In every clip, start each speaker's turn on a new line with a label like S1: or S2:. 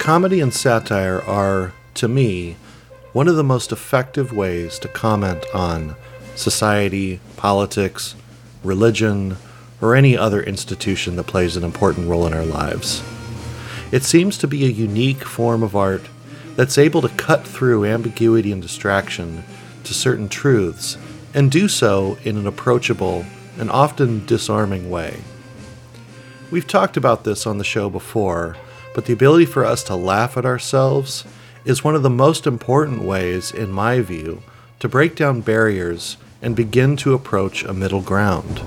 S1: Comedy and satire are, to me, one of the most effective ways to comment on society, politics, religion, or any other institution that plays an important role in our lives. It seems to be a unique form of art that's able to cut through ambiguity and distraction to certain truths and do so in an approachable and often disarming way. We've talked about this on the show before, but the ability for us to laugh at ourselves is one of the most important ways, in my view, to break down barriers and begin to approach a middle ground.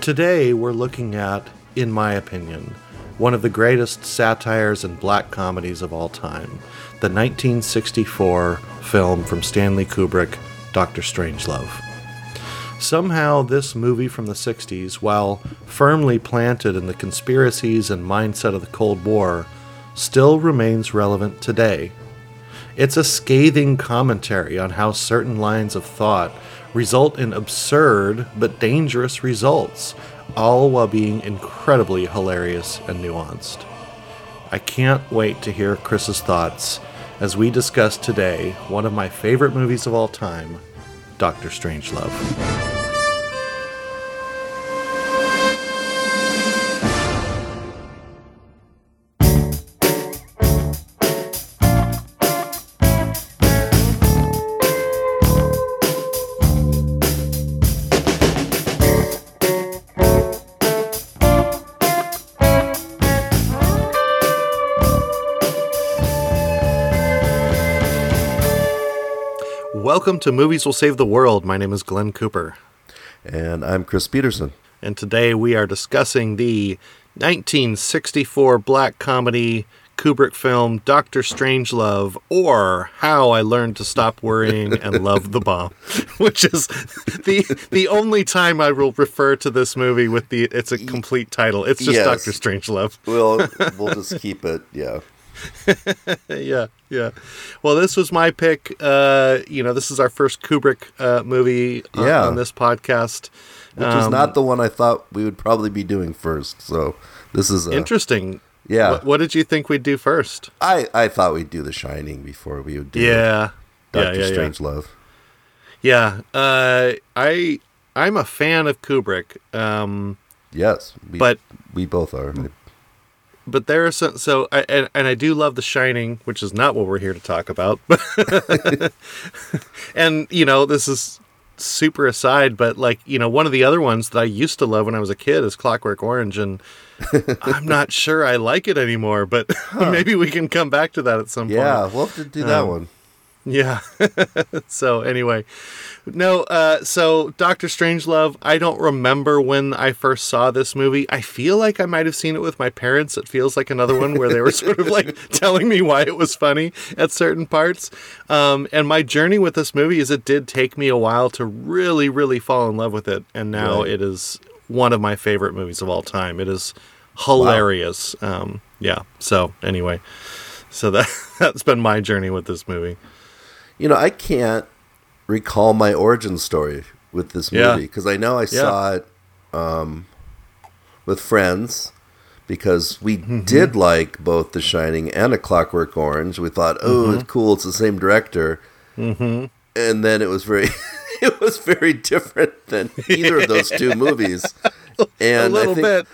S1: Today, we're looking at, in my opinion, one of the greatest satires and black comedies of all time the 1964 film from Stanley Kubrick, Dr. Strangelove. Somehow, this movie from the 60s, while firmly planted in the conspiracies and mindset of the Cold War, still remains relevant today. It's a scathing commentary on how certain lines of thought result in absurd but dangerous results, all while being incredibly hilarious and nuanced. I can't wait to hear Chris's thoughts as we discuss today one of my favorite movies of all time, Doctor Strangelove. Welcome to Movies Will Save the World. My name is Glenn Cooper.
S2: And I'm Chris Peterson.
S1: And today we are discussing the 1964 black comedy Kubrick film Doctor Strangelove or How I Learned to Stop Worrying and Love the Bomb, which is the the only time I will refer to this movie with the it's a complete title. It's just yes. Doctor Strangelove.
S2: We'll we'll just keep it, yeah.
S1: yeah, yeah. Well, this was my pick. Uh, you know, this is our first Kubrick uh, movie on, yeah. on this podcast,
S2: which um, is not the one I thought we would probably be doing first. So this is
S1: a, interesting.
S2: Yeah.
S1: What, what, did you think we'd do first?
S2: I I thought we'd do The Shining before we would do
S1: yeah
S2: Doctor
S1: yeah, yeah,
S2: Strangelove.
S1: Yeah, uh, I I'm a fan of Kubrick. Um,
S2: yes, we,
S1: but
S2: we both are
S1: but there are some so I, and, and I do love The Shining, which is not what we're here to talk about. and you know, this is super aside, but like you know, one of the other ones that I used to love when I was a kid is Clockwork Orange, and I'm not sure I like it anymore. But huh. maybe we can come back to that at some
S2: yeah,
S1: point.
S2: Yeah, we'll have to do that um, one.
S1: Yeah. so anyway, no. Uh, so Doctor Strangelove. I don't remember when I first saw this movie. I feel like I might have seen it with my parents. It feels like another one where they were sort of like telling me why it was funny at certain parts. Um, and my journey with this movie is it did take me a while to really, really fall in love with it, and now right. it is one of my favorite movies of all time. It is hilarious. Wow. Um, yeah. So anyway, so that that's been my journey with this movie
S2: you know, I can't recall my origin story with this movie because yeah. I know I yeah. saw it um, with friends because we mm-hmm. did like both The Shining and A Clockwork Orange. We thought, oh, mm-hmm. it's cool, it's the same director,
S1: mm-hmm.
S2: and then it was very, it was very different than either of those two movies.
S1: And a little I think, bit,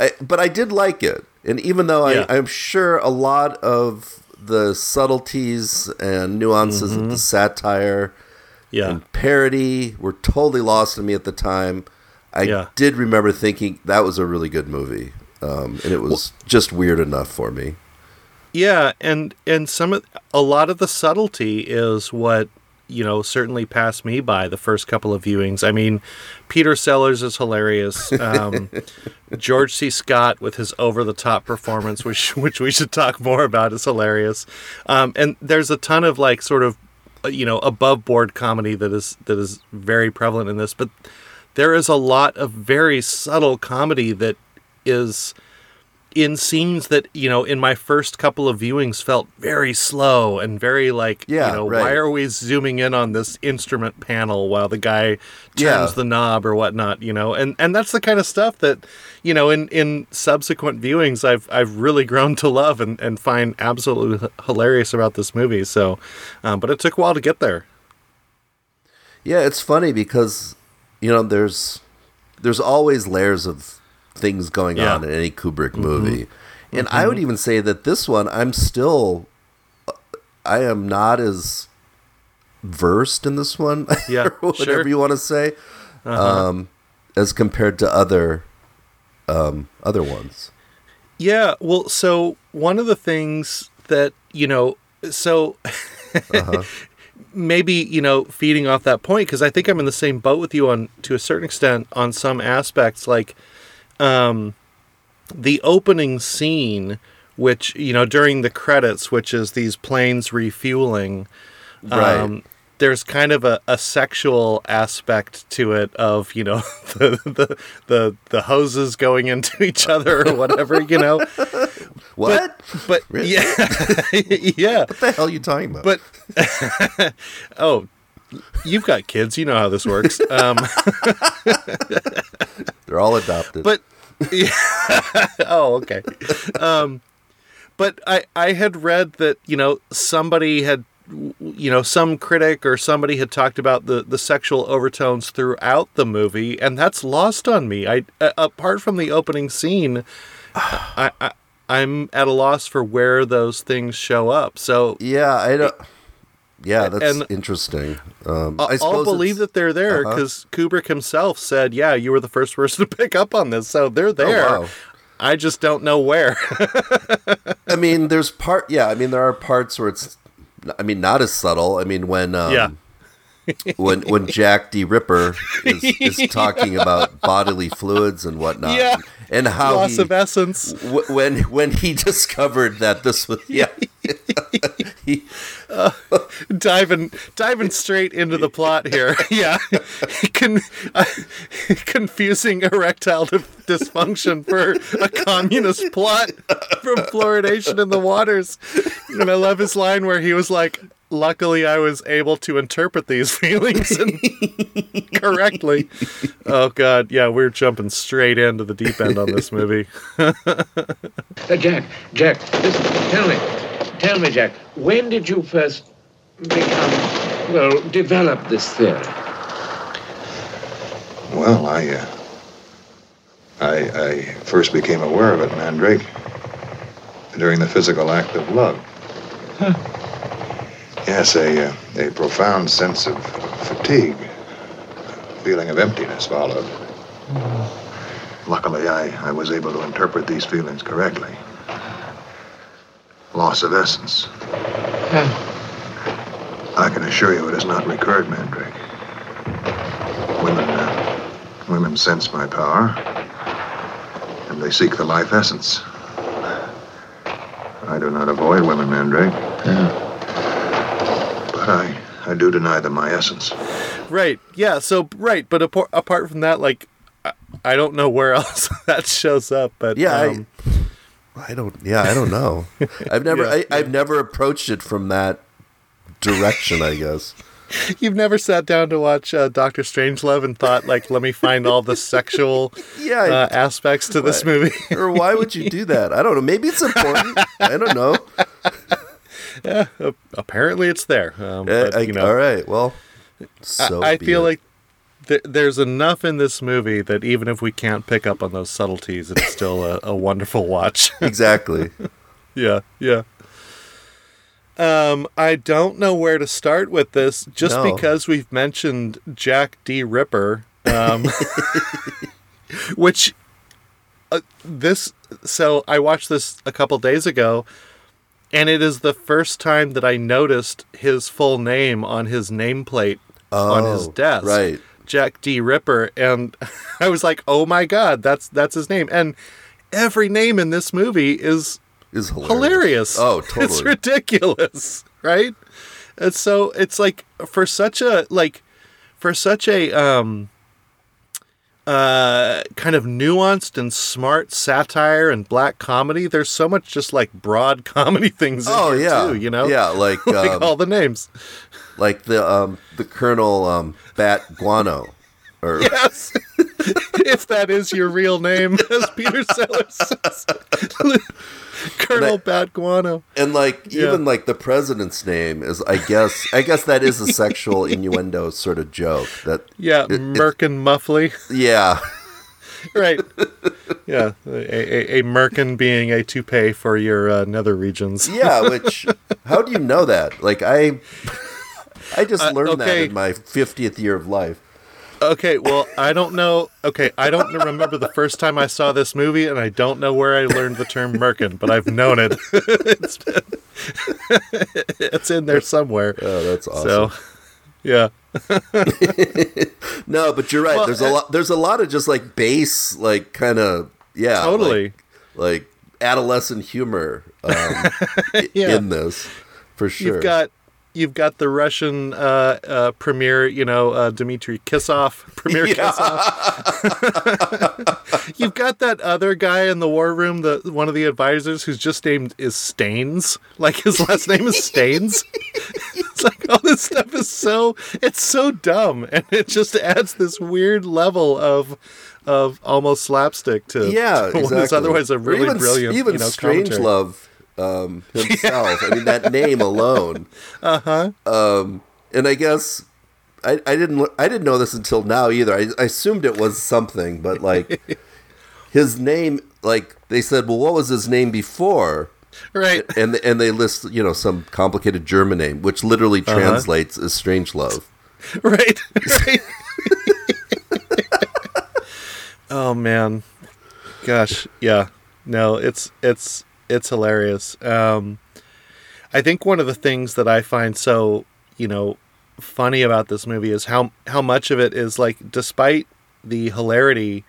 S2: I, I, but I did like it, and even though yeah. I, I'm sure a lot of the subtleties and nuances mm-hmm. of the mm-hmm. satire
S1: yeah.
S2: and parody were totally lost to me at the time. I yeah. did remember thinking that was a really good movie, um, and it was well, just weird enough for me.
S1: Yeah, and and some of a lot of the subtlety is what you know, certainly passed me by the first couple of viewings. I mean, Peter Sellers is hilarious. Um, George C. Scott with his over the top performance, which which we should talk more about, is hilarious. Um, and there's a ton of like sort of uh, you know above board comedy that is that is very prevalent in this, but there is a lot of very subtle comedy that is in scenes that you know in my first couple of viewings felt very slow and very like
S2: yeah,
S1: you know
S2: right.
S1: why are we zooming in on this instrument panel while the guy turns yeah. the knob or whatnot you know and and that's the kind of stuff that you know in in subsequent viewings I've I've really grown to love and and find absolutely hilarious about this movie so um, but it took a while to get there
S2: yeah it's funny because you know there's there's always layers of things going yeah. on in any Kubrick mm-hmm. movie. Mm-hmm. And mm-hmm. I would even say that this one, I'm still, I am not as versed in this one,
S1: yeah,
S2: whatever
S1: sure.
S2: you want to say, uh-huh. um, as compared to other, um, other ones.
S1: Yeah, well, so one of the things that you know, so uh-huh. maybe you know, feeding off that point because I think I'm in the same boat with you on to a certain extent on some aspects, like um, the opening scene, which you know during the credits, which is these planes refueling,
S2: right. Um,
S1: there's kind of a, a sexual aspect to it of you know the, the the the hoses going into each other or whatever you know
S2: what
S1: but, but really? yeah yeah
S2: what the hell are you talking about
S1: but oh you've got kids. You know how this works. Um,
S2: They're all adopted.
S1: But yeah. oh, okay. Um, but I I had read that you know somebody had you know some critic or somebody had talked about the the sexual overtones throughout the movie, and that's lost on me. I uh, apart from the opening scene, I, I I'm at a loss for where those things show up. So
S2: yeah, I don't. Yeah, that's and interesting. Um,
S1: I will believe that they're there because uh-huh. Kubrick himself said, "Yeah, you were the first person to pick up on this, so they're oh, there." Oh, wow. I just don't know where.
S2: I mean, there's part. Yeah, I mean, there are parts where it's. I mean, not as subtle. I mean, when um,
S1: yeah
S2: when when Jack D. Ripper is, is talking about bodily fluids and whatnot,
S1: yeah.
S2: And how
S1: loss
S2: he,
S1: of essence.
S2: W- when when he discovered that this was yeah,
S1: he, uh, diving diving straight into the plot here. Yeah, Con- uh, confusing erectile dysfunction for a communist plot from fluoridation in the waters. And I love his line where he was like, luckily I was able to interpret these feelings correctly. Oh god, yeah, we're jumping straight into the deep end on this movie.
S3: uh, Jack, Jack, listen, tell me, tell me, Jack, when did you first become, well, develop this theory?
S4: Well, I, uh, I, I first became aware of it, Mandrake, during the physical act of love. Huh. Yes, a, uh, a profound sense of fatigue, a feeling of emptiness followed. Mm. Luckily, I, I was able to interpret these feelings correctly. Loss of essence. I can assure you it has not recurred, Mandrake. Women, uh, women sense my power, and they seek the life essence. I do not avoid women, Mandrake.
S3: Yeah.
S4: I, I do deny them my essence.
S1: Right. Yeah. So right, but apart, apart from that, like, I, I don't know where else that shows up. But
S2: yeah, um, I, I don't. Yeah, I don't know. I've never. yeah, I, yeah. I've never approached it from that direction. I guess.
S1: You've never sat down to watch uh, Doctor Strangelove and thought, like, let me find all the sexual yeah, uh, aspects to why, this movie.
S2: or why would you do that? I don't know. Maybe it's important. I don't know
S1: yeah, apparently it's there. Um,
S2: but, I, you know, all right. Well,
S1: so I, I feel it. like th- there's enough in this movie that even if we can't pick up on those subtleties, it's still a, a wonderful watch.
S2: exactly.
S1: yeah. Yeah. Um, I don't know where to start with this, just no. because we've mentioned Jack D. Ripper, um, which uh, this. So I watched this a couple days ago, and it is the first time that I noticed his full name on his nameplate oh, on his oh, desk.
S2: Right.
S1: Jack D. Ripper. And I was like, oh my God, that's that's his name. And every name in this movie is
S2: is hilarious.
S1: hilarious.
S2: Oh, totally.
S1: It's ridiculous, right? And so it's like for such a like for such a um uh, kind of nuanced and smart satire and black comedy. There's so much just like broad comedy things.
S2: Oh yeah,
S1: too, you know,
S2: yeah, like
S1: like
S2: um,
S1: all the names.
S2: like the um the Colonel um Bat Guano, or
S1: Yes, if that is your real name, as Peter Sellers says, Colonel Bat Guano.
S2: and like
S1: Yeah.
S2: even like the president's name is I guess I guess that is a sexual innuendo sort of joke that
S1: Yeah,
S2: it-
S1: Merkin Muffley.
S2: yeah
S1: right. Yeah, a, a, a merkin being a toupee for your uh, nether regions.
S2: yeah which how do you know that like I I just
S1: Uh,
S2: learned that in my 50th year of life
S1: Okay, well, I don't know. Okay, I don't remember the first time I saw this movie, and I don't know where I learned the term merkin, but I've known it. it's, it's in there somewhere.
S2: oh that's awesome
S1: So, yeah.
S2: no but you're right
S1: Well,
S2: there's a lot there's a lot of just like base like kind of yeah
S1: Totally.
S2: like, like adolescent humor um,
S1: Yeah.
S2: in this for sure
S1: You've got you've got the Russian uh, uh, premier, you know, uh, Dimitri Kissoff, Premier
S2: Yeah.
S1: Kisov. you've got that other guy in the war room, the one of the advisors, who's just named is Staines. Like his last name is Staines. it's like all this stuff is so it's so dumb, and it just adds this weird level of of almost slapstick to
S2: yeah,
S1: to what is
S2: exactly.
S1: otherwise a really
S2: even,
S1: brilliant
S2: Even
S1: you know,
S2: Strange
S1: commentary.
S2: Love um, himself. I mean, that name alone. Uh huh. Um, and I guess I, I didn't I didn't know this until now either. I, I assumed it was something, but like his name, like they said, well, what was his name before?
S1: right.
S2: And and they list you know some complicated German name, which literally
S1: Uh-huh.
S2: translates as Strange Love.
S1: right right oh man gosh yeah no it's it's it's hilarious um i think one of the things that i find so you know funny about this movie is how how much of it is like despite the hilarity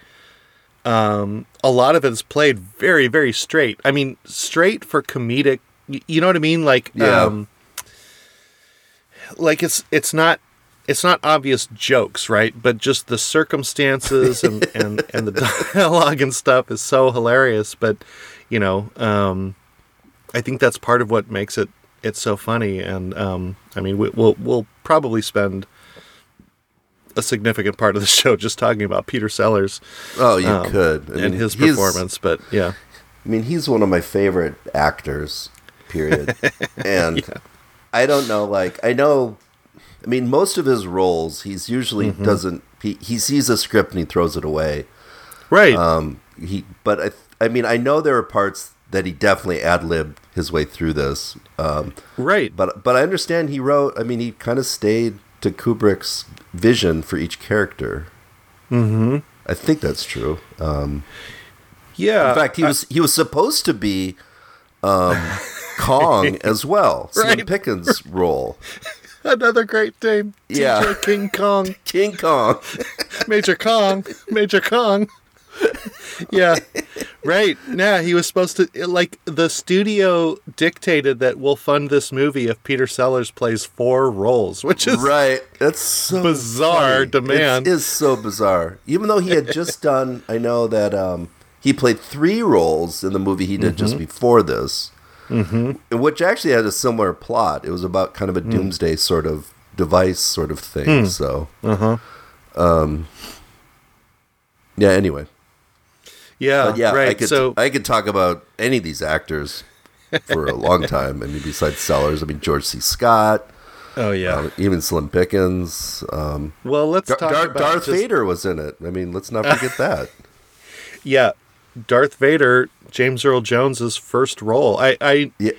S1: um a lot of it is played very very straight i mean straight for comedic you know what i mean like
S2: Yeah.
S1: um like it's it's not it's not obvious jokes, right? But just the circumstances and, and, and the dialogue and stuff is so hilarious. But you know, um, I think that's part of what makes it it's so funny. And um, I mean, we, we'll we'll probably spend a significant part of the show just talking about Peter Sellers
S2: Oh, you
S1: um,
S2: could I
S1: and his performance. But yeah,
S2: I mean, he's one of my favorite actors, period. and I don't know, like, I know, I mean, most of his roles, he's usually
S1: Mm-hmm.
S2: doesn't, he, he sees a script and he throws it away.
S1: right.
S2: Um, he, but I, I mean, I know there are parts that he definitely ad libbed his way through this. Um,
S1: right.
S2: but, but I understand he wrote, I mean, he kind of stayed to Kubrick's vision for each character. Mm-hmm. I think that's true. Um,
S1: yeah.
S2: in fact, he was he was supposed to be um, Kong as well,
S1: Right.
S2: Pickens' role,
S1: another great name.
S2: Yeah.
S1: King Kong.
S2: King Kong.
S1: Major Kong, Major Kong. yeah, right. Yeah, he was supposed to like the studio dictated that we'll fund this movie if Peter Sellers plays four roles, which is
S2: right, that's so
S1: Bizarre
S2: funny.
S1: demand.
S2: It is so bizarre. Even though he had just done, I know that um, he played three roles in the movie he did
S1: Mm-hmm.
S2: just before this, mm-hmm. which actually had a similar plot. It was about kind of a
S1: Mm.
S2: doomsday sort of device sort of thing. So,
S1: uh huh.
S2: yeah. Anyway.
S1: Yeah,
S2: But yeah,
S1: right.
S2: I could
S1: so
S2: I could talk about any of these actors for a long time. I mean, besides Sellers, I mean George C. Scott,
S1: oh yeah.
S2: um, even Slim Pickens. Um,
S1: well, let's
S2: Dar-
S1: talk
S2: Dar-
S1: about
S2: Darth
S1: just-
S2: Vader was in it. I mean, let's not forget that.
S1: Yeah, Darth Vader, James Earl Jones's first role. I, I
S2: Yeah.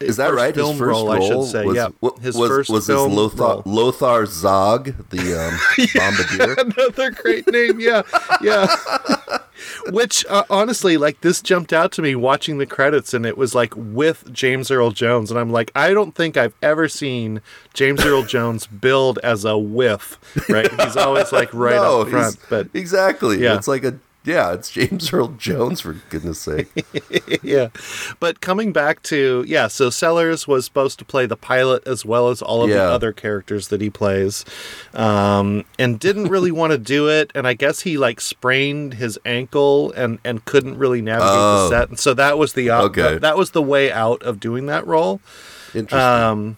S2: Is that right?
S1: film
S2: His first
S1: role, I should say,
S2: was,
S1: yeah. His
S2: was,
S1: first
S2: was
S1: film
S2: his Lothar,
S1: role.
S2: Lothar Zog, the um, bombardier.
S1: another great name. Yeah, yeah. Which uh, honestly, like this jumped out to me watching the credits, and it was like with James Earl Jones, and I'm like, I don't think I've ever seen James Earl Jones billed as a whiff. Right? He's always like right
S2: no,
S1: up front, but
S2: exactly.
S1: Yeah.
S2: It's like a Yeah, it's James Earl Jones for goodness sake.
S1: yeah. But coming back to yeah, so Sellers was supposed to play the pilot as well as all of yeah. the other characters that he plays. Um, and didn't really want to do it and I guess he like sprained his ankle and and couldn't really navigate oh. the set. And so that was the uh, okay. that was the way out of doing that role.
S2: Interesting. Um,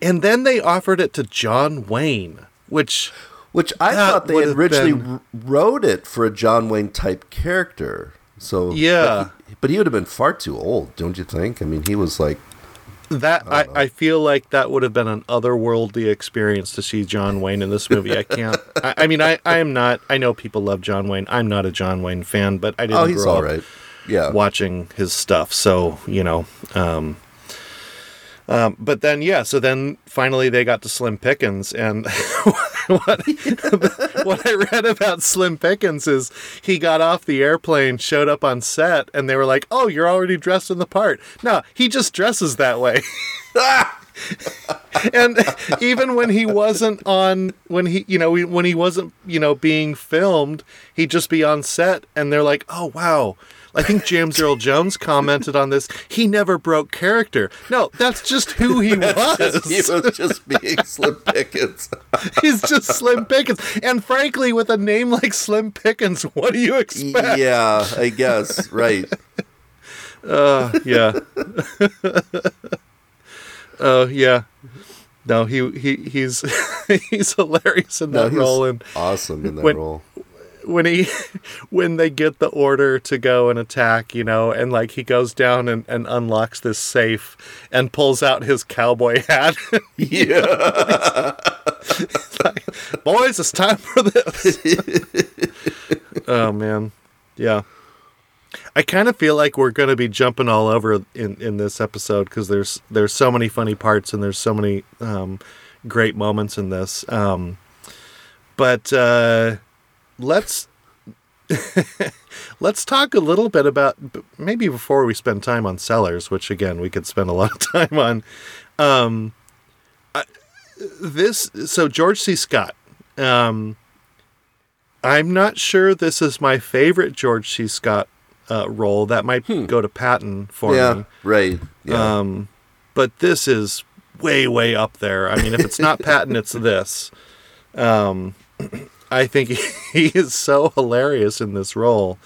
S1: and then they offered it to John Wayne, which
S2: which I thought they originally been... wrote it for a John Wayne type character. So
S1: yeah,
S2: but he, but he, would have been far too old, don't you think? I mean, he was like
S1: that. I, I, I, feel like that would have been an otherworldly experience to see John Wayne in this movie. I can't. I, I, mean, I I am not. I know people love John Wayne. I'm not a John Wayne fan, but I didn't oh, he's grow all right. Yeah, watching his stuff. So you know. Um, um, but then, yeah, so then finally they got to Slim Pickens, and what, what I read about Slim Pickens is he got off the airplane, showed up on set, and they were like, "Oh, you're already dressed in the part." No, he just dresses that way. and even when he wasn't on when he you know when he wasn't you know being filmed he'd just be on set and they're like oh wow I think James Earl Jones commented on this. He never broke character. No, that's just who he was.
S2: he was just being Slim Pickens.
S1: He's just Slim Pickens. And frankly, with a name like Slim Pickens, what do you expect?
S2: Yeah, I guess. Right.
S1: Uh, yeah. Oh, uh, yeah. No, he he he's he's hilarious in that no, role and
S2: awesome in that when, role.
S1: when he when they get the order to go and attack you know and like he goes down and, and unlocks this safe and pulls out his cowboy hat.
S2: Yeah.
S1: Like, boys it's time for this. Oh man. Yeah I kind of feel like we're going to be jumping all over in, in this episode because there's there's so many funny parts and there's so many um, great moments in this. Um, but uh, let's let's talk a little bit about maybe before we spend time on sellers, which again we could spend a lot of time on. Um, I, this so George C. Scott. Um, I'm not sure this is my favorite George C. Scott uh, role. That might hmm. go to Patton for
S2: yeah,
S1: me.
S2: Right.
S1: Yeah. Um, but this is way, way up there. I mean, if it's not Patton, it's this. Um, I think he is so hilarious in this role.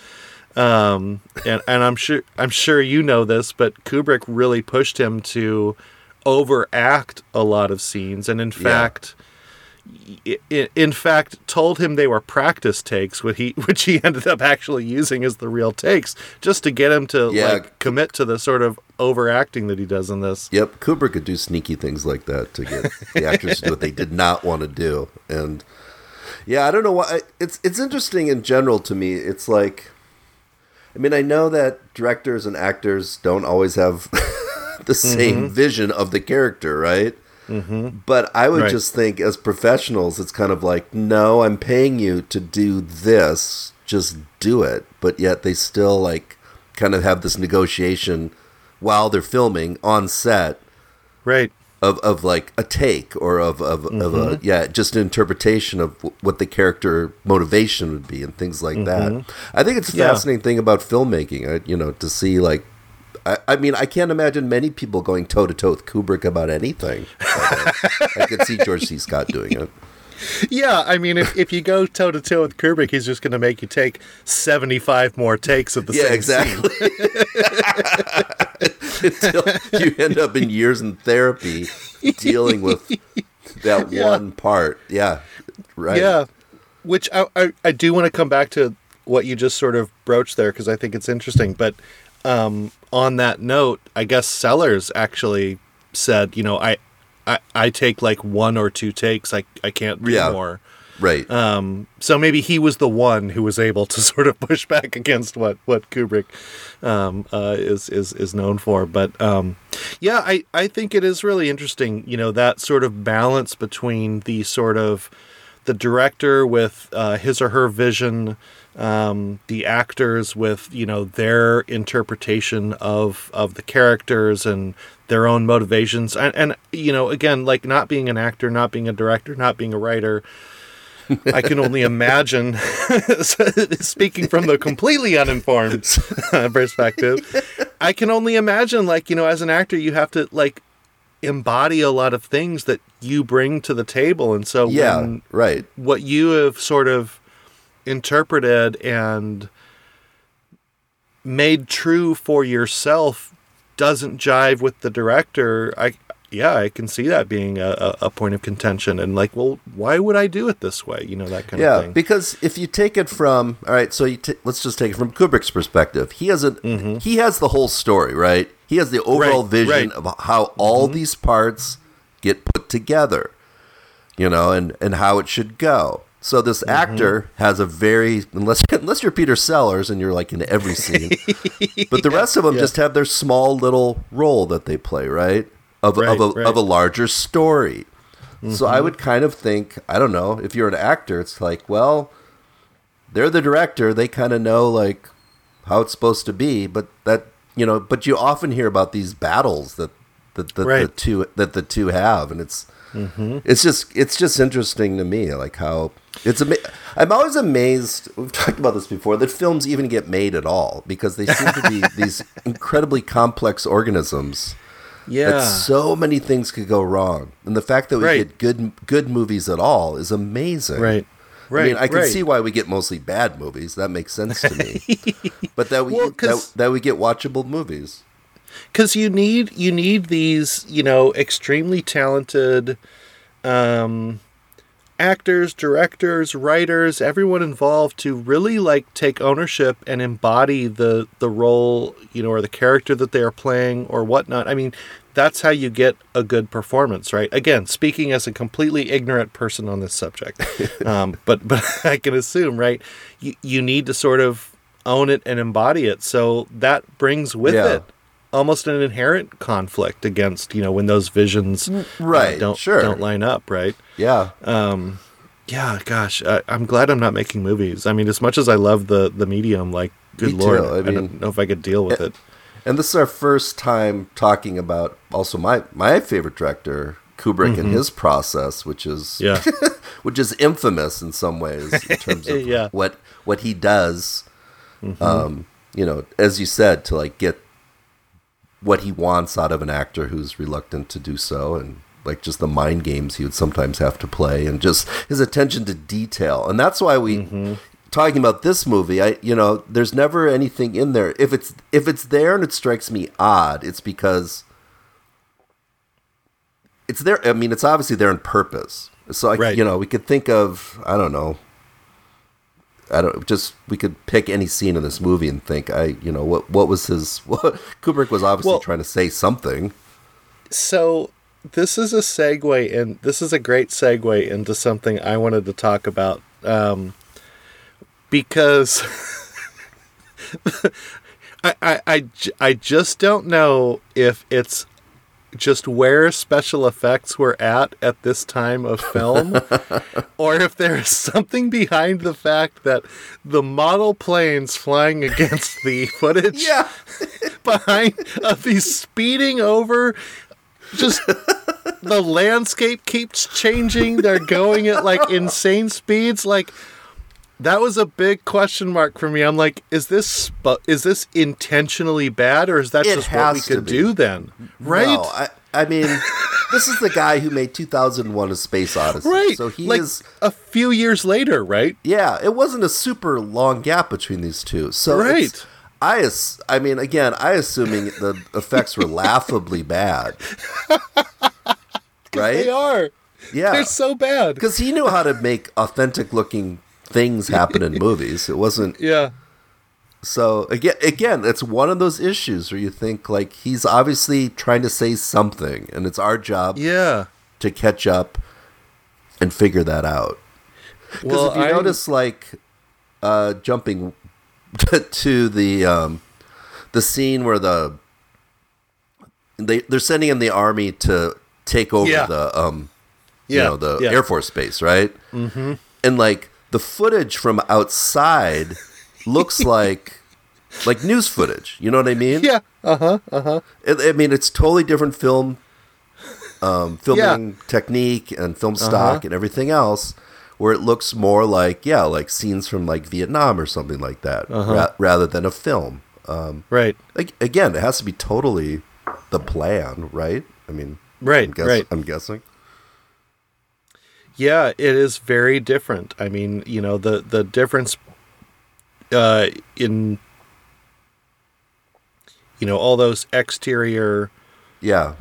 S1: Um, and, and I'm sure I'm sure you know this, but Kubrick really pushed him to overact a lot of scenes, and in yeah. fact, in fact, told him they were practice takes, which he which he ended up actually using as the real takes, just to get him to yeah. like commit to the sort of overacting that he does in this.
S2: Yep, Kubrick could do sneaky things like that to get the actors to do what they did not want to do, and yeah, I don't know why. It's it's interesting in general to me. It's like, I mean, I know that directors and actors don't always have the same mm-hmm. vision of the character, right? Mm-hmm. But I would right. just think, as professionals, it's kind of like, no, I'm paying you to do this, just do it. But yet they still like kind of have this negotiation while they're filming on set,
S1: right?
S2: of, of like a take or of of, mm-hmm. of a mm-hmm. yeah just an interpretation of w- what the character motivation would be and things like mm-hmm. that i think it's a fascinating yeah. thing about filmmaking you know to see like I, I mean i can't imagine many people going toe-to-toe with kubrick about anything I, I could see george c scott doing it
S1: yeah, I mean, if, if you go toe to toe with Kubrick, he's just going to make you take seventy five more takes of the yeah, same exactly.
S2: Until you end up in years in therapy dealing with that yeah. one part. Yeah, right.
S1: Yeah, which I, I, I do want to come back to what you just sort of broached there because I think it's interesting. But um, on that note, I guess Sellers actually said, you know, I I, I take like one or two takes. I I can't do yeah, more.
S2: Right.
S1: Um, so maybe he was the one who was able to sort of push back against what what Kubrick um, uh, is is is known for. But um, yeah, I I think it is really interesting. You know that sort of balance between the sort of the director with uh, his or her vision um, the actors with you know their interpretation of of the characters and their own motivations and, and you know again like not being an actor not being a director not being a writer I can only imagine, speaking from the completely uninformed perspective, I can only imagine, like, you know, as an actor, you have to, like, embody a lot of things that you bring to the table. And so,
S2: yeah, right.
S1: What you have sort of interpreted and made true for yourself doesn't jive with the director, I yeah, I can see that being a, a, point of contention and like, well, why would I do it this way? You know, that kind
S2: yeah,
S1: of thing.
S2: Yeah, because if you take it from all right, so you t- let's just take it from Kubrick's perspective. He has a mm-hmm. he has the whole story, right? He has the overall right, vision right. of how all mm-hmm. these parts get put together, you know, and and how it should go. So this mm-hmm. actor has a very unless unless you're Peter Sellers and you're like in every scene, but the rest of them yeah. just have their small little role that they play, right? Of right, of a right. of a larger story. Mm-hmm. So I mm-hmm. would kind of think I don't know if you're an actor, it's like well, they're the director, they kind of know like how it's supposed to be, but that you know, but you often hear about these battles that that, that right. the two that the two have, and it's mm-hmm. it's just it's just interesting to me, like how it's. Ama- I'm always amazed. We've talked about this before that films even get made at all because they seem to be these incredibly complex organisms.
S1: Yeah,
S2: that so many things could go wrong, and the fact that we right. get good good movies at all is amazing.
S1: Right. Right,
S2: I mean, I can
S1: right.
S2: see why we get mostly bad movies. That makes sense to me. but that we well, that, that we get watchable movies.
S1: Because you need you need these you know extremely talented um, actors, directors, writers, everyone involved to really like take ownership and embody the the role you know or the character that they are playing or whatnot. I mean, that's how you get a good performance, right? Again, speaking as a completely ignorant person on this subject, um, but but I can assume, right? You you need to sort of own it and embody it. So that brings with yeah. it almost an inherent conflict against you know when those visions
S2: mm, right
S1: uh, don't
S2: sure.
S1: don't line up, right?
S2: Yeah.
S1: Um, yeah. Gosh, I, am glad I'm not making movies. I mean, as much as I love the the medium, like good Me lord, I, mean, I don't know if I could deal with it. it
S2: and this is our first time talking about also my my favorite director Kubrick mm-hmm. and his process, which is
S1: yeah.
S2: which is infamous in some ways in terms of yeah. what what he does. Mm-hmm. Um, you know, as you said, to like get what he wants out of an actor who's reluctant to do so, and like just the mind games he would sometimes have to play, and just his attention to detail, and that's why we mm-hmm talking about this movie, I you know, there's never anything in there. If it's if it's there and it strikes me odd, it's because it's there. I mean, it's obviously there on purpose. So I, right. you know, we could think of I don't know. I don't just we could pick any scene in this movie and think I you know what what was his what Kubrick was obviously well, trying to say something.
S1: So this is a segue and this is a great segue into something I wanted to talk about. Um, because I, I, I, I just don't know if it's just where special effects were at at this time of film? Or if there is something behind the fact that the model planes flying against the footage
S2: yeah.
S1: behind uh, of these speeding over just the landscape keeps changing. They're going at like insane speeds. Like that was a big question mark for me. I'm like, is this is this intentionally bad, or is that
S2: it
S1: just what we could do then? Right? No,
S2: I, I mean, this is the guy who made 2001: A Space Odyssey.
S1: Right.
S2: So he
S1: like
S2: is
S1: a few years later, right?
S2: Yeah, it wasn't a super long gap between these two. So
S1: right.
S2: I, I mean, again, I assuming the effects were laughably bad. right?
S1: They are.
S2: Yeah,
S1: they're so bad
S2: because he knew how to make authentic looking things happen in movies. It wasn't.
S1: Yeah.
S2: So again, again, it's one of those issues where you think like he's obviously trying to say something, and it's our job,
S1: yeah,
S2: to catch up and figure that out. Because well, if you I... notice, like, uh, jumping to the um, the scene where the they they're sending in the army to take over yeah. the um, yeah. you know, the yeah. Air Force base, right?
S1: Mm-hmm.
S2: And like the footage from outside looks like like news footage. You know what I mean?
S1: Yeah. Uh huh. Uh huh.
S2: I, mean, it's totally different film, um, filming yeah. technique and film uh-huh. stock uh-huh. and everything else. where it looks more like yeah, like scenes from like Vietnam or something like that, uh-huh. ra- rather than a film. Um,
S1: right.
S2: Like, again, it has to be totally the plan, right? I mean,
S1: right,
S2: I'm guess-
S1: right.
S2: I'm guessing.
S1: Yeah, it is very different. I mean, you know, the the difference uh, in you know all those exterior
S2: yeah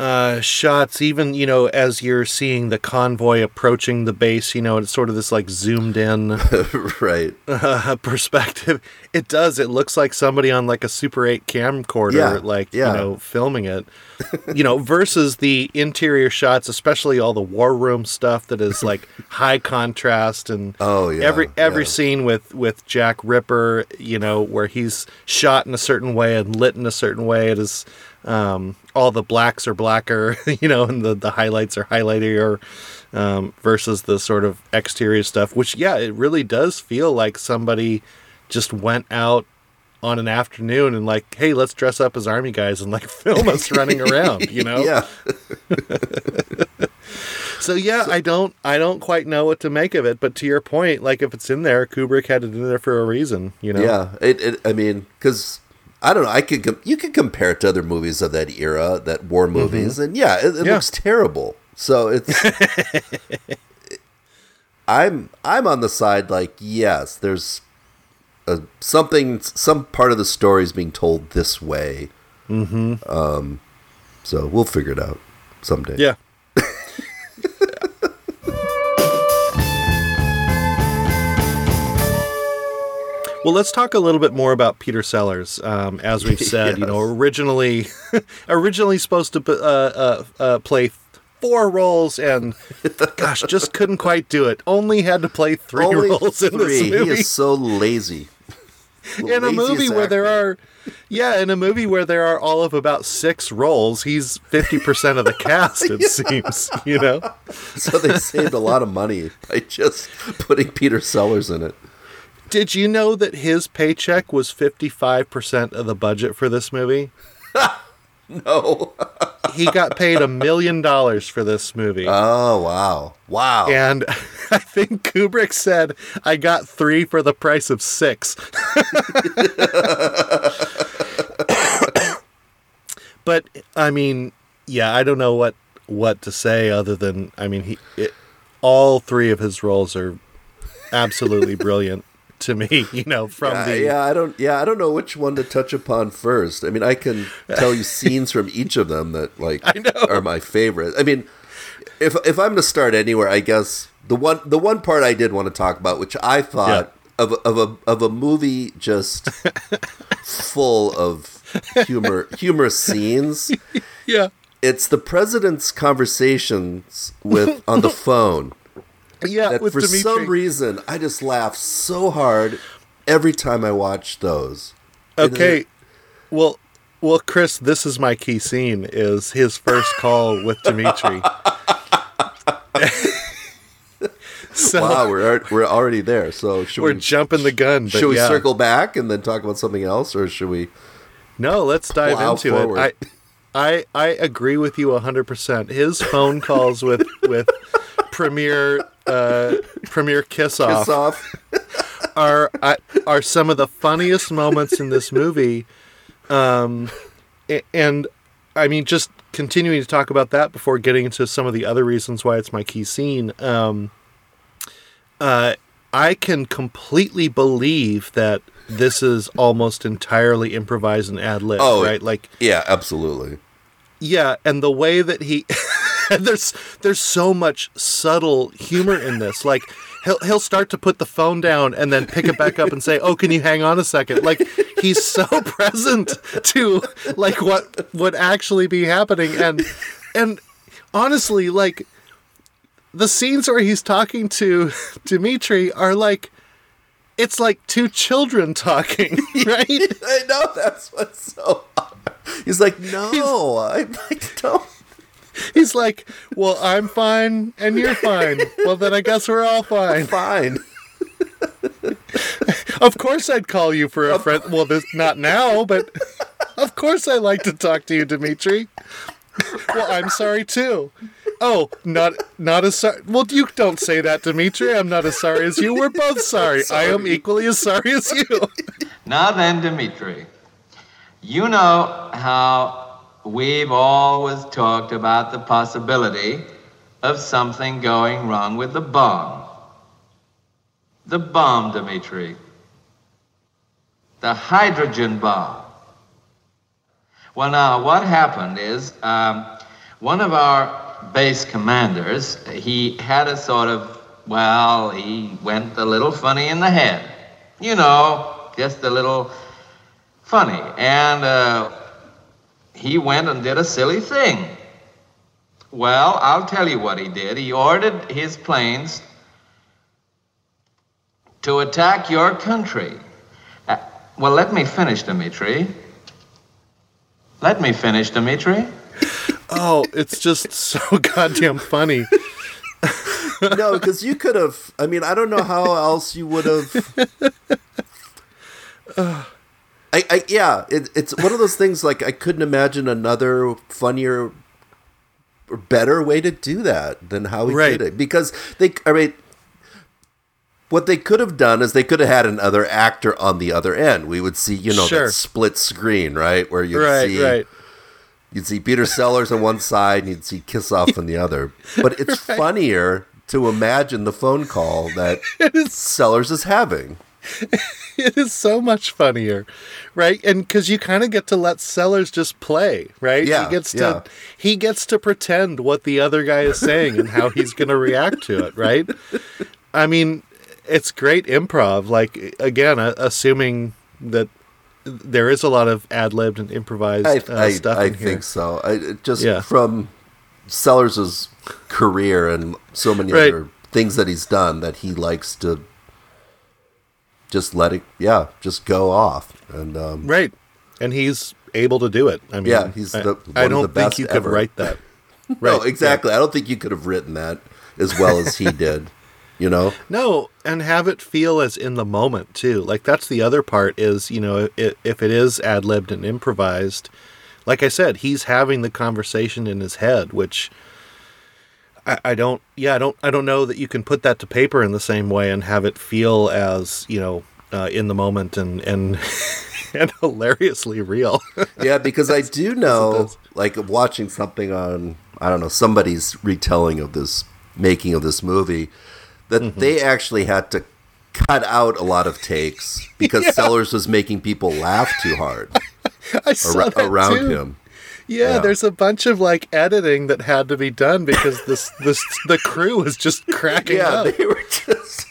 S1: uh, shots, even you know, as you're seeing the convoy approaching the base, you know, it's sort of this like zoomed in,
S2: right,
S1: uh, perspective. It does. It looks like somebody on like a Super Eight camcorder,
S2: yeah.
S1: like
S2: yeah.
S1: you know, filming it. you know, versus the interior shots, especially all the war room stuff that is like high contrast and
S2: oh yeah,
S1: every every
S2: yeah.
S1: scene with with Jack Ripper, you know, where he's shot in a certain way and lit in a certain way. It is um, all the blacks are blacker, you know, and the, the highlights are highlightier um, versus the sort of exterior stuff, which, yeah, it really does feel like somebody just went out on an afternoon and like, hey, let's dress up as army guys and like film us running around, you know?
S2: Yeah.
S1: so yeah, so, I don't I don't quite know what to make of it, but to your point, like if it's in there, Kubrick had it in there for a reason, you know?
S2: Yeah. It, it I mean, cuz I don't know. I could com- you could compare it to other movies of that era, that war mm-hmm. movies, mm-hmm. and yeah, it, it yeah. looks terrible. So it's I'm I'm on the side like yes, there's a, something some part of the story is being told this way.
S1: Mm-hmm.
S2: Um, so we'll figure it out someday.
S1: Yeah. Well, let's talk a little bit more about Peter Sellers. Um, as we've said, yes. you know, originally, originally supposed to uh, uh, uh, play four roles, and gosh, just couldn't quite do it. Only had to play three
S2: Only
S1: roles in
S2: three.
S1: this movie.
S2: He is so lazy.
S1: in a movie where there are, yeah, in a movie where there are all of about six roles, he's fifty percent of the cast. It yeah. seems, you know.
S2: So they saved a lot of money by just putting Peter Sellers in it.
S1: Did you know that his paycheck was 55% of the budget for this movie?
S2: no.
S1: he got paid a million dollars for this movie.
S2: Oh, wow. Wow.
S1: And I think Kubrick said, I got three for the price of six. but, I mean, yeah, I don't know what, what to say other than, I mean, he, it, all three of his roles are absolutely brilliant to me, you know, from
S2: yeah,
S1: the
S2: Yeah, I don't yeah, I don't know which one to touch upon first. I mean, I can tell you scenes from each of them that like are my favorite. I mean, if if I'm to start anywhere, I guess the one the one part I did want to talk about, which I thought yeah. of of a of a movie just full of humor humorous scenes.
S1: Yeah.
S2: It's the president's conversations with on the phone
S1: yeah,
S2: for
S1: Dimitri.
S2: some reason I just laugh so hard every time I watch those.
S1: Okay, well, well, Chris, this is my key scene: is his first call with Dimitri.
S2: so, wow, we're we're already there. So
S1: we're
S2: we,
S1: jumping the gun.
S2: should we
S1: yeah.
S2: circle back and then talk about something else, or should we?
S1: No, let's dive into forward. it. I, I I agree with you hundred percent. His phone calls with with Premier uh, Premier Kissoff,
S2: Kiss off.
S1: are are some of the funniest moments in this movie. Um, and I mean, just continuing to talk about that before getting into some of the other reasons why it's my key scene. Um, uh, I can completely believe that this is almost entirely improvised and ad lib.
S2: Oh,
S1: right? Like,
S2: yeah, absolutely.
S1: Yeah, and the way that he there's there's so much subtle humor in this. Like he'll he'll start to put the phone down and then pick it back up and say, "Oh, can you hang on a second? Like he's so present to like what would actually be happening and and honestly, like the scenes where he's talking to Dimitri are like it's like two children talking, right?
S2: I know that's what's so. Hard. He's like, no, I like don't.
S1: He's like, well, I'm fine and you're fine. Well, then I guess we're all fine.
S2: Fine.
S1: of course, I'd call you for a friend. Well, this not now, but of course I like to talk to you, Dimitri. well, I'm sorry too. Oh, not not as sorry. Well, you don't say that, Dimitri. I'm not as sorry as you. We're both sorry. sorry. I am equally as sorry as you.
S5: now then, Dimitri, you know how we've always talked about the possibility of something going wrong with the bomb. The bomb, Dimitri. The hydrogen bomb. Well, now, what happened is um, one of our base commanders, he had a sort of, well, he went a little funny in the head. You know, just a little funny. And uh, he went and did a silly thing. Well, I'll tell you what he did. He ordered his planes to attack your country. Uh, well, let me finish, Dimitri. Let me finish, Dimitri.
S1: Oh, it's just so goddamn funny.
S2: no, because you could have. I mean, I don't know how else you would have. I, I yeah, it, it's one of those things. Like I couldn't imagine another funnier or better way to do that than how he right. did it. Because they, I mean, what they could have done is they could have had another actor on the other end. We would see, you know, sure. that split screen, right, where you right, see. Right You'd see Peter Sellers on one side, and you'd see Kissoff on the other. But it's right. funnier to imagine the phone call that Sellers is having.
S1: It is so much funnier, right? And because you kind of get to let Sellers just play, right?
S2: Yeah,
S1: he gets
S2: to
S1: yeah. he gets to pretend what the other guy is saying and how he's going to react to it, right? I mean, it's great improv. Like again, assuming that there is a lot of ad libbed and improvised I, uh,
S2: I,
S1: stuff.
S2: I, I think so. I just yeah. from Sellers's career and so many right. other things that he's done that he likes to just let it, yeah, just go off and um,
S1: right. And he's able to do it. I mean,
S2: yeah, he's the,
S1: I, I don't think you
S2: ever.
S1: could write that.
S2: right. No, exactly. Yeah. I don't think you could have written that as well as he did you know
S1: no and have it feel as in the moment too like that's the other part is you know if, if it is ad-libbed and improvised like i said he's having the conversation in his head which I, I don't yeah i don't i don't know that you can put that to paper in the same way and have it feel as you know uh, in the moment and and and hilariously real
S2: yeah because i do know like watching something on i don't know somebody's retelling of this making of this movie that mm-hmm. they actually had to cut out a lot of takes because yeah. Sellers was making people laugh too hard
S1: ar-
S2: around
S1: too.
S2: him.
S1: Yeah, yeah, there's a bunch of like editing that had to be done because this this the crew was just cracking
S2: yeah,
S1: up.
S2: they were just.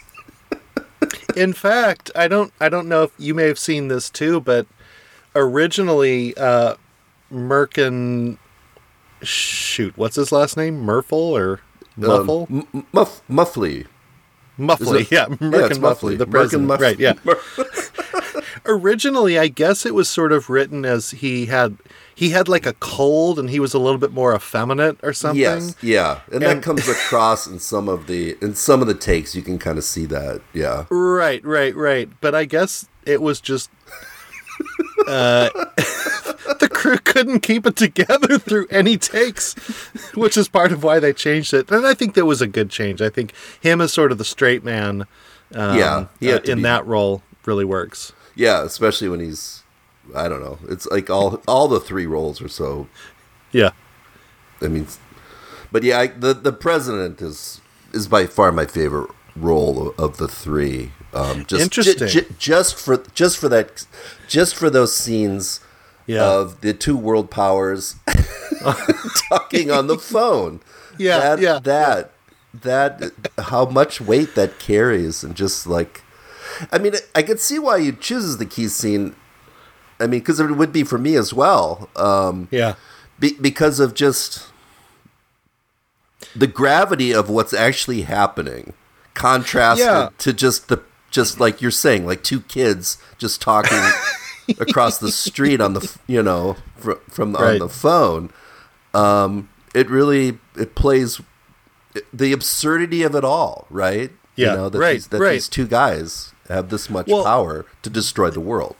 S1: In fact, I don't I don't know if you may have seen this too, but originally uh Merkin shoot, what's his last name? Murphle or Muffle?
S2: Um, M- Muff Muffley.
S1: Muffley, yeah, Merkin yeah, Muffley, the president, Muff- right? Yeah. Originally, I guess it was sort of written as he had he had like a cold and he was a little bit more effeminate or something.
S2: Yes, yeah, and, and that comes across in some of the in some of the takes. You can kind of see that. Yeah,
S1: right, right, right. But I guess it was just uh, the crew couldn't keep it together through any takes, which is part of why they changed it. And I think that was a good change. I think him as sort of the straight man, um,
S2: yeah,
S1: uh, in be... that role really works.
S2: Yeah, especially when he's, I don't know, it's like all all the three roles are so.
S1: Yeah,
S2: I mean, but yeah, I, the the president is is by far my favorite role of, the three. Um, just,
S1: Interesting.
S2: J- j- just for just for that, just for those scenes yeah. of the two world powers talking on the phone.
S1: Yeah,
S2: that,
S1: yeah,
S2: that that how much weight that carries, and just like, I mean, I could see why you chooses the key scene. I mean, because it would be for me as well. Um,
S1: yeah,
S2: be, because of just the gravity of what's actually happening, contrasted yeah. to just the just like you're saying, like two kids just talking across the street on the you know fr- from right. on the phone. Um, it really it plays the absurdity of it all, right?
S1: Yeah,
S2: you know, that
S1: right.
S2: These, that
S1: right.
S2: these two guys have this much well, power to destroy the world.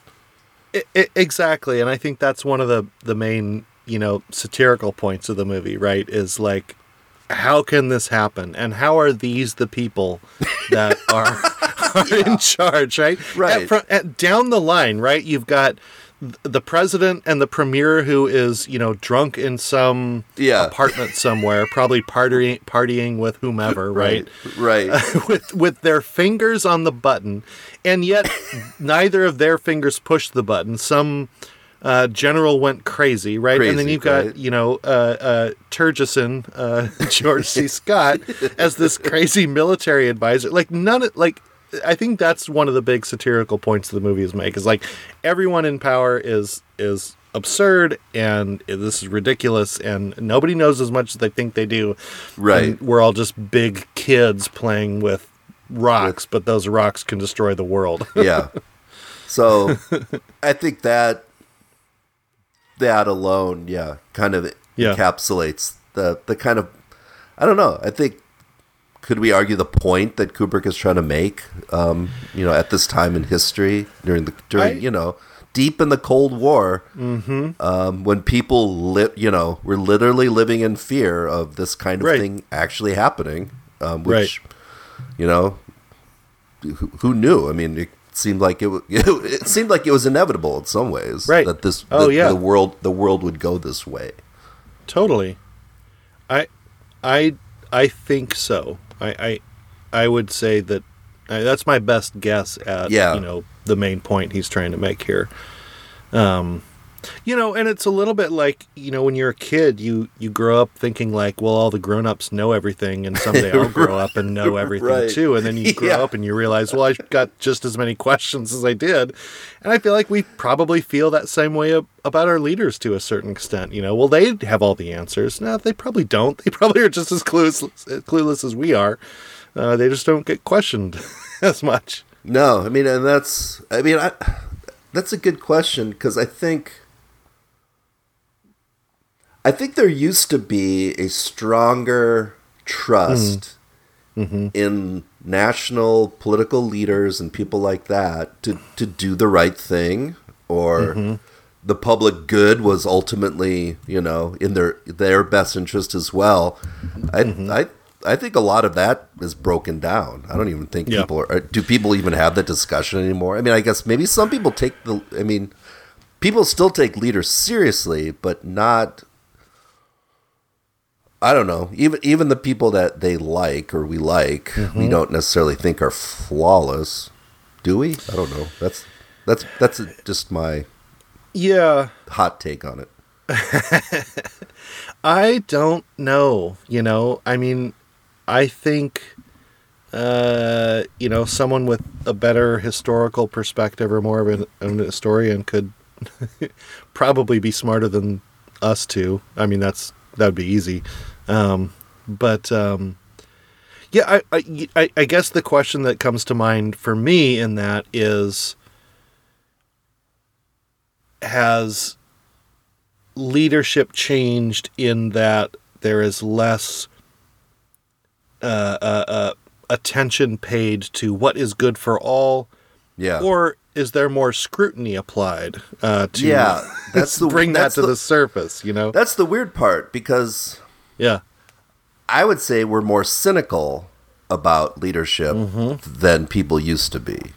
S1: It, it, exactly, and I think that's one of the the main you know satirical points of the movie, right? Is like how can this happen? And how are these the people that are, are yeah. in charge, right?
S2: Right.
S1: At, from, at, down the line, right? You've got the president and the premier who is, you know, drunk in some
S2: yeah.
S1: apartment somewhere, probably partying partying with whomever, right?
S2: Right.
S1: right. with with their fingers on the button, and yet neither of their fingers pushed the button. Some uh, general went crazy, right?
S2: Crazy,
S1: and then you've got
S2: right.
S1: you know uh, uh, Turgidson, uh, George C. Scott, as this crazy military advisor. Like none, of, like I think that's one of the big satirical points the movie is make is like everyone in power is is absurd and this is ridiculous and nobody knows as much as they think they do.
S2: Right.
S1: And we're all just big kids playing with rocks, but those rocks can destroy the world.
S2: yeah. So I think that that alone, yeah, kind of
S1: Yeah.
S2: encapsulates the the kind of I don't know. I think could we argue the point that Kubrick is trying to make? Um, you know, at this time in history during the during
S1: I-
S2: you know deep in the Cold War, um, when people lit, you know, were literally living in fear of this kind of
S1: Right.
S2: thing actually happening, um, which you know, who, who knew? I mean, it seemed like it, it seemed like it was inevitable in some ways,
S1: Right.
S2: That this,
S1: Oh,
S2: that
S1: yeah.
S2: the world, the world would go this way.
S1: Totally. I I I think so. I I, I would say that I, that's my best guess at
S2: Yeah.
S1: you know the main point he's trying to make here. Um you know, and it's a little bit like, you know, when you're a kid, you you grow up thinking like, well, all the grown-ups know everything and someday I'll grow up and know everything
S2: Right.
S1: too. And then you grow
S2: Yeah.
S1: up and you realize, well, I've got just as many questions as I did. And I feel like we probably feel that same way about our leaders to a certain extent. You know, well, they have all the answers. No, they probably don't. They probably are just as clueless, clueless as we are. Uh, they just don't get questioned as much.
S2: No, I mean, and that's, I mean, I, that's a good question because I think, I think there used to be a stronger trust mm. mm-hmm. in national political leaders and people like that to to do the right thing or mm-hmm. the public good was ultimately you know in their their best interest as well. I mm-hmm. i i think a lot of that is broken down. I don't even think
S1: Yeah.
S2: people are uh, do people even have that discussion anymore? I mean i guess maybe some people take the i mean people still take leaders seriously but not I don't know. Even even the people that they like or we like, we don't necessarily think are flawless, do we? I don't know. That's that's that's just my
S1: Yeah.
S2: hot take on it.
S1: I don't know. You know, I mean, I think, uh, you know, someone with a better historical perspective or more of an, an historian could probably be smarter than us two. I mean, that's that would be easy. Um, but um, yeah, I, I I guess the question that comes to mind for me in that is has leadership changed in that there is less uh, uh, uh, attention paid to what is good for all,
S2: Yeah.
S1: or is there more scrutiny applied uh, to
S2: Yeah, that's the-
S1: bring
S2: that's
S1: that to
S2: the-
S1: the, surface? You know,
S2: that's the weird part because
S1: yeah,
S2: I would say we're more cynical about leadership than people used to be.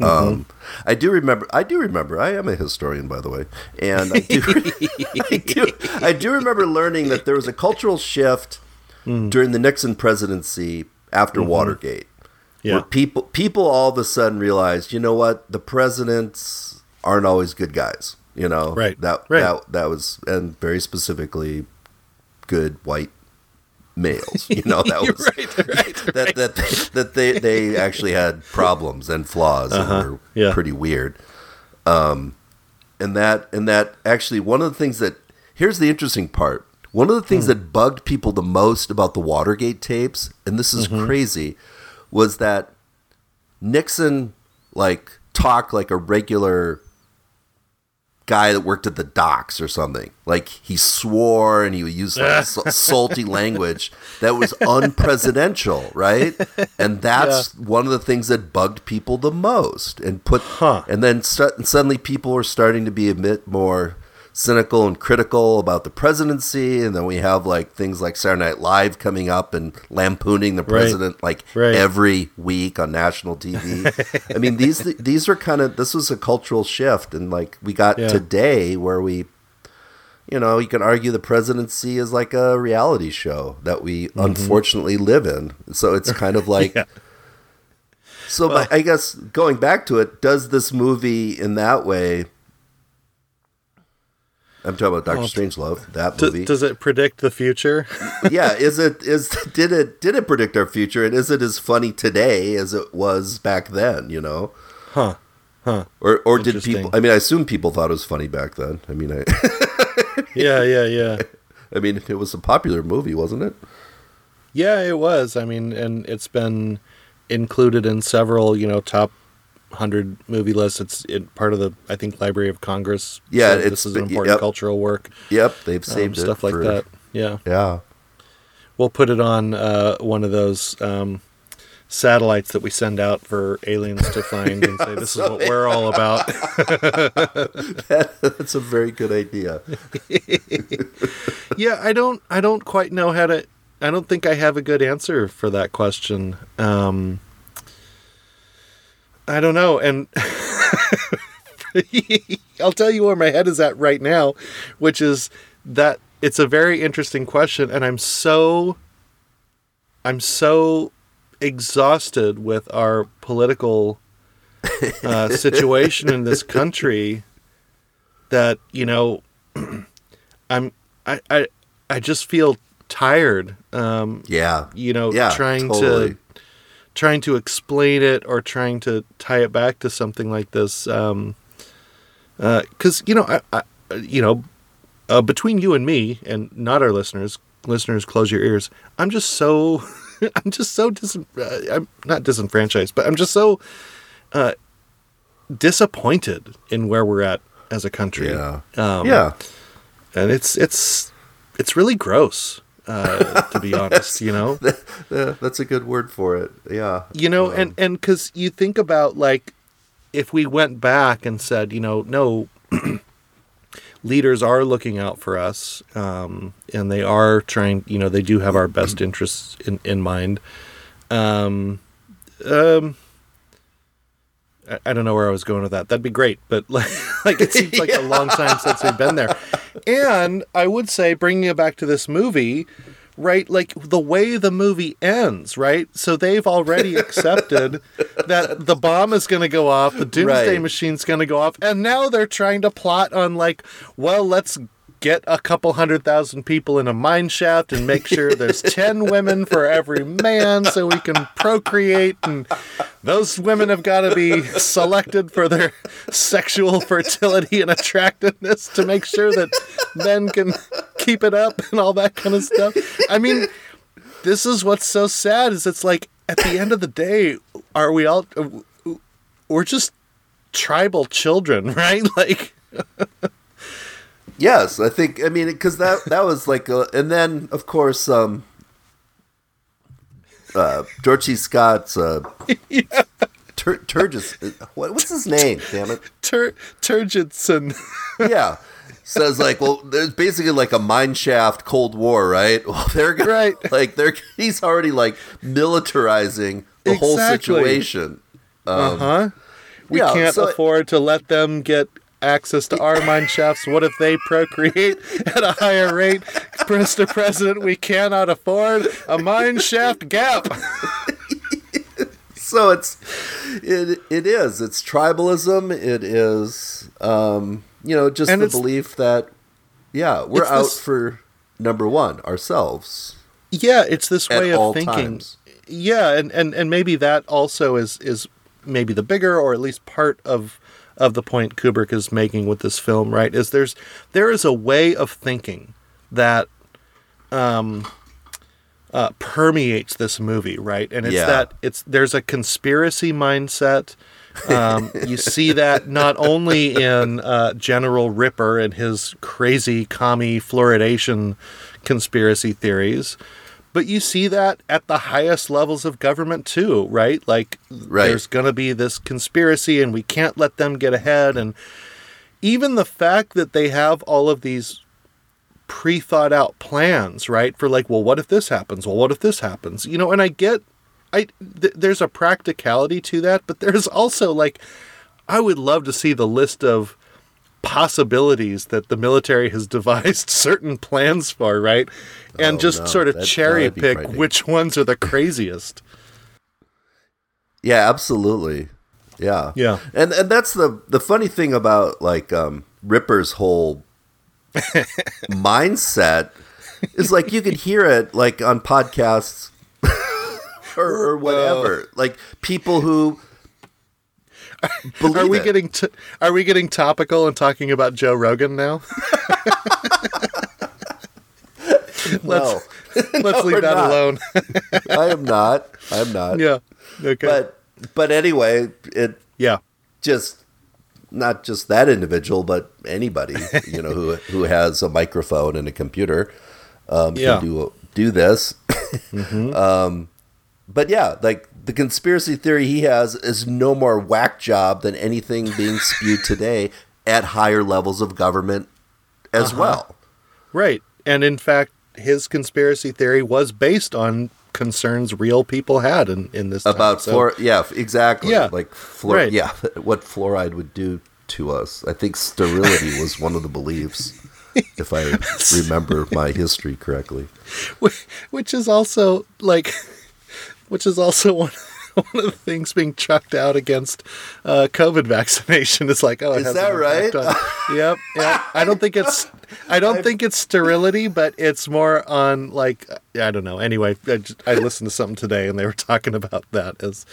S2: Mm-hmm. Um, I do remember. I do remember. I am a historian, by the way, and I do. I do, I do remember learning that there was a cultural shift mm. during the Nixon presidency after mm-hmm. Watergate,
S1: yeah,
S2: where people people all of a sudden realized, you know what, the presidents aren't always good guys. You know,
S1: Right,
S2: That
S1: right.
S2: that that was, and very specifically, good white males. You know, that was
S1: right, right,
S2: that that they, that they they actually had problems and flaws and were
S1: Uh-huh. yeah.
S2: pretty weird. Um, and that and that actually one of the things that here's the interesting part. One of the things that bugged people the most about the Watergate tapes, and this is
S1: Mm-hmm.
S2: crazy, was that Nixon like talked like a regular guy that worked at the docks or something. Like he swore and he would use like s- salty language that was unpresidential, right? And that's one of the things that bugged people the most. And put
S1: Huh.
S2: and then and suddenly people were starting to be a bit more cynical and critical about the presidency, and then we have like things like Saturday Night Live coming up and lampooning the president right. like right. every week on national TV. I mean, these these are kind of this was a cultural shift, and like we got yeah. today where we. You know, you can argue the presidency is like a reality show that we mm-hmm. unfortunately live in. So it's kind of like yeah. So well, I guess going back to it, does this movie in that way I'm talking about Doctor well, Strangelove. That movie.
S1: D- does it predict the future?
S2: yeah. Is it is did it did it predict our future? And is it as funny today as it was back then? You know.
S1: Huh. Huh.
S2: Or or did people? I mean, I assume people thought it was funny back then. I mean, I.
S1: yeah, yeah, yeah.
S2: I mean, it was a popular movie, wasn't it?
S1: Yeah, it was. I mean, and it's been included in several, you know, top hundred movie list. It's it, part of the I think Library of Congress.
S2: Yeah,
S1: so this is an important yep. cultural work.
S2: Yep, they've um, saved
S1: um, stuff like that. Yeah,
S2: yeah.
S1: We'll put it on uh, one of those um, satellites that we send out for aliens to find and say, "This is what we're all about."
S2: that, that's a very good idea.
S1: yeah, I don't. I don't quite know how to. I don't think I have a good answer for that question. Um, I don't know. And I'll tell you where my head is at right now, which is that it's a very interesting question. And I'm so, I'm so exhausted with our political uh, situation in this country that, you know, I'm, I, I, I just feel tired. Um,
S2: yeah.
S1: You know,
S2: yeah,
S1: trying totally. to trying to explain it or trying to tie it back to something like this. Um, because uh, you know, I, I you know, uh, between you and me, and not our listeners, listeners, close your ears. I'm just so, I'm just so dis, uh, I'm not disenfranchised, but I'm just so uh, disappointed in where we're at as a country.
S2: Yeah, um, yeah,
S1: and it's it's it's really gross uh, to be honest, you know.
S2: That's a good word for it. Yeah.
S1: You know, um, and and cuz you think about like if we went back and said, you know, no leaders are looking out for us um, and they are trying, you know, they do have our best interests in in mind. Um um I don't know where I was going with that. That'd be great, but like, like it seems like yeah. a long time since we've been there. And I would say, bringing it back to this movie, right? Like the way the movie ends, right? So they've already accepted that the bomb is going to go off, the doomsday right. machine's going to go off, and now they're trying to plot on like, well, let's get a couple hundred thousand people in a mine shaft and make sure there's 10 women for every man so we can procreate and those women have got to be selected for their sexual fertility and attractiveness to make sure that men can keep it up and all that kind of stuff. I mean this is what's so sad is it's like at the end of the day are we all we're just tribal children right? Like
S2: Yes, I think. I mean, because that that was like, a, and then of course, um, uh, George C. Scott's uh, yeah. Tur- Turgis. What, what's his name? Damn it,
S1: Tur- Turgidson.
S2: yeah, says like, well, there's basically like a mine shaft Cold War, right? Well, they're gonna, right. Like they're he's already like militarizing the exactly. whole situation.
S1: Um, uh huh. We yeah, can't so afford to let them get access to our mine shafts? What if they procreate at a higher rate? Mr. President, we cannot afford a mine shaft gap.
S2: so it's it it is it's tribalism. It is um, you know just and the belief that yeah we're out this, for number one ourselves.
S1: Yeah, it's this way of thinking. Times. Yeah, and, and and maybe that also is is maybe the bigger or at least part of of the point Kubrick is making with this film, right? Is there's there is a way of thinking that um, uh, permeates this movie, right? And it's yeah. that it's there's a conspiracy mindset. Um, you see that not only in uh, General Ripper and his crazy commie fluoridation conspiracy theories, but you see that at the highest levels of government too, right? Like right. there's going to be this conspiracy and we can't let them get ahead and even the fact that they have all of these pre thought out plans, right? For like, well, what if this happens? Well, what if this happens? You know, and I get, I th- there's a practicality to that, but there's also like, I would love to see the list of possibilities that the military has devised certain plans for, right? And
S2: Oh,
S1: just
S2: no,
S1: sort of cherry pick which ones are the craziest.
S2: Yeah, absolutely. Yeah.
S1: Yeah.
S2: And and that's the the funny thing about like um Ripper's whole mindset is like you can hear it like on podcasts or, or whatever. Like people who believe
S1: Are we
S2: it.
S1: getting t- are we getting topical and talking about Joe Rogan now?
S2: no,
S1: Let's leave that
S2: not.
S1: alone.
S2: I am not. I am not.
S1: yeah. Okay.
S2: But but anyway, it
S1: yeah.
S2: just not just that individual, but anybody you know who who has a microphone and a computer um,
S1: Yeah.
S2: can do do this. um, but yeah, like the conspiracy theory he has is no more whack job than anything being spewed today at higher levels of government as uh-huh. well.
S1: Right. And in fact, his conspiracy theory was based on concerns real people had in, in this time.
S2: About
S1: So-
S2: fluor, yeah, exactly.
S1: Yeah,
S2: like fluor,
S1: right.
S2: yeah, what fluoride would do to us. I think sterility was one of the beliefs, if I remember my history correctly.
S1: Which is also like which is also one one of the things being chucked out against uh, COVID vaccination is like, oh, it
S2: Is that right?
S1: yep, yep. I don't think it's, I don't think it's sterility, but it's more on like, I don't know. Anyway, I, just, I listened to something today and they were talking about that as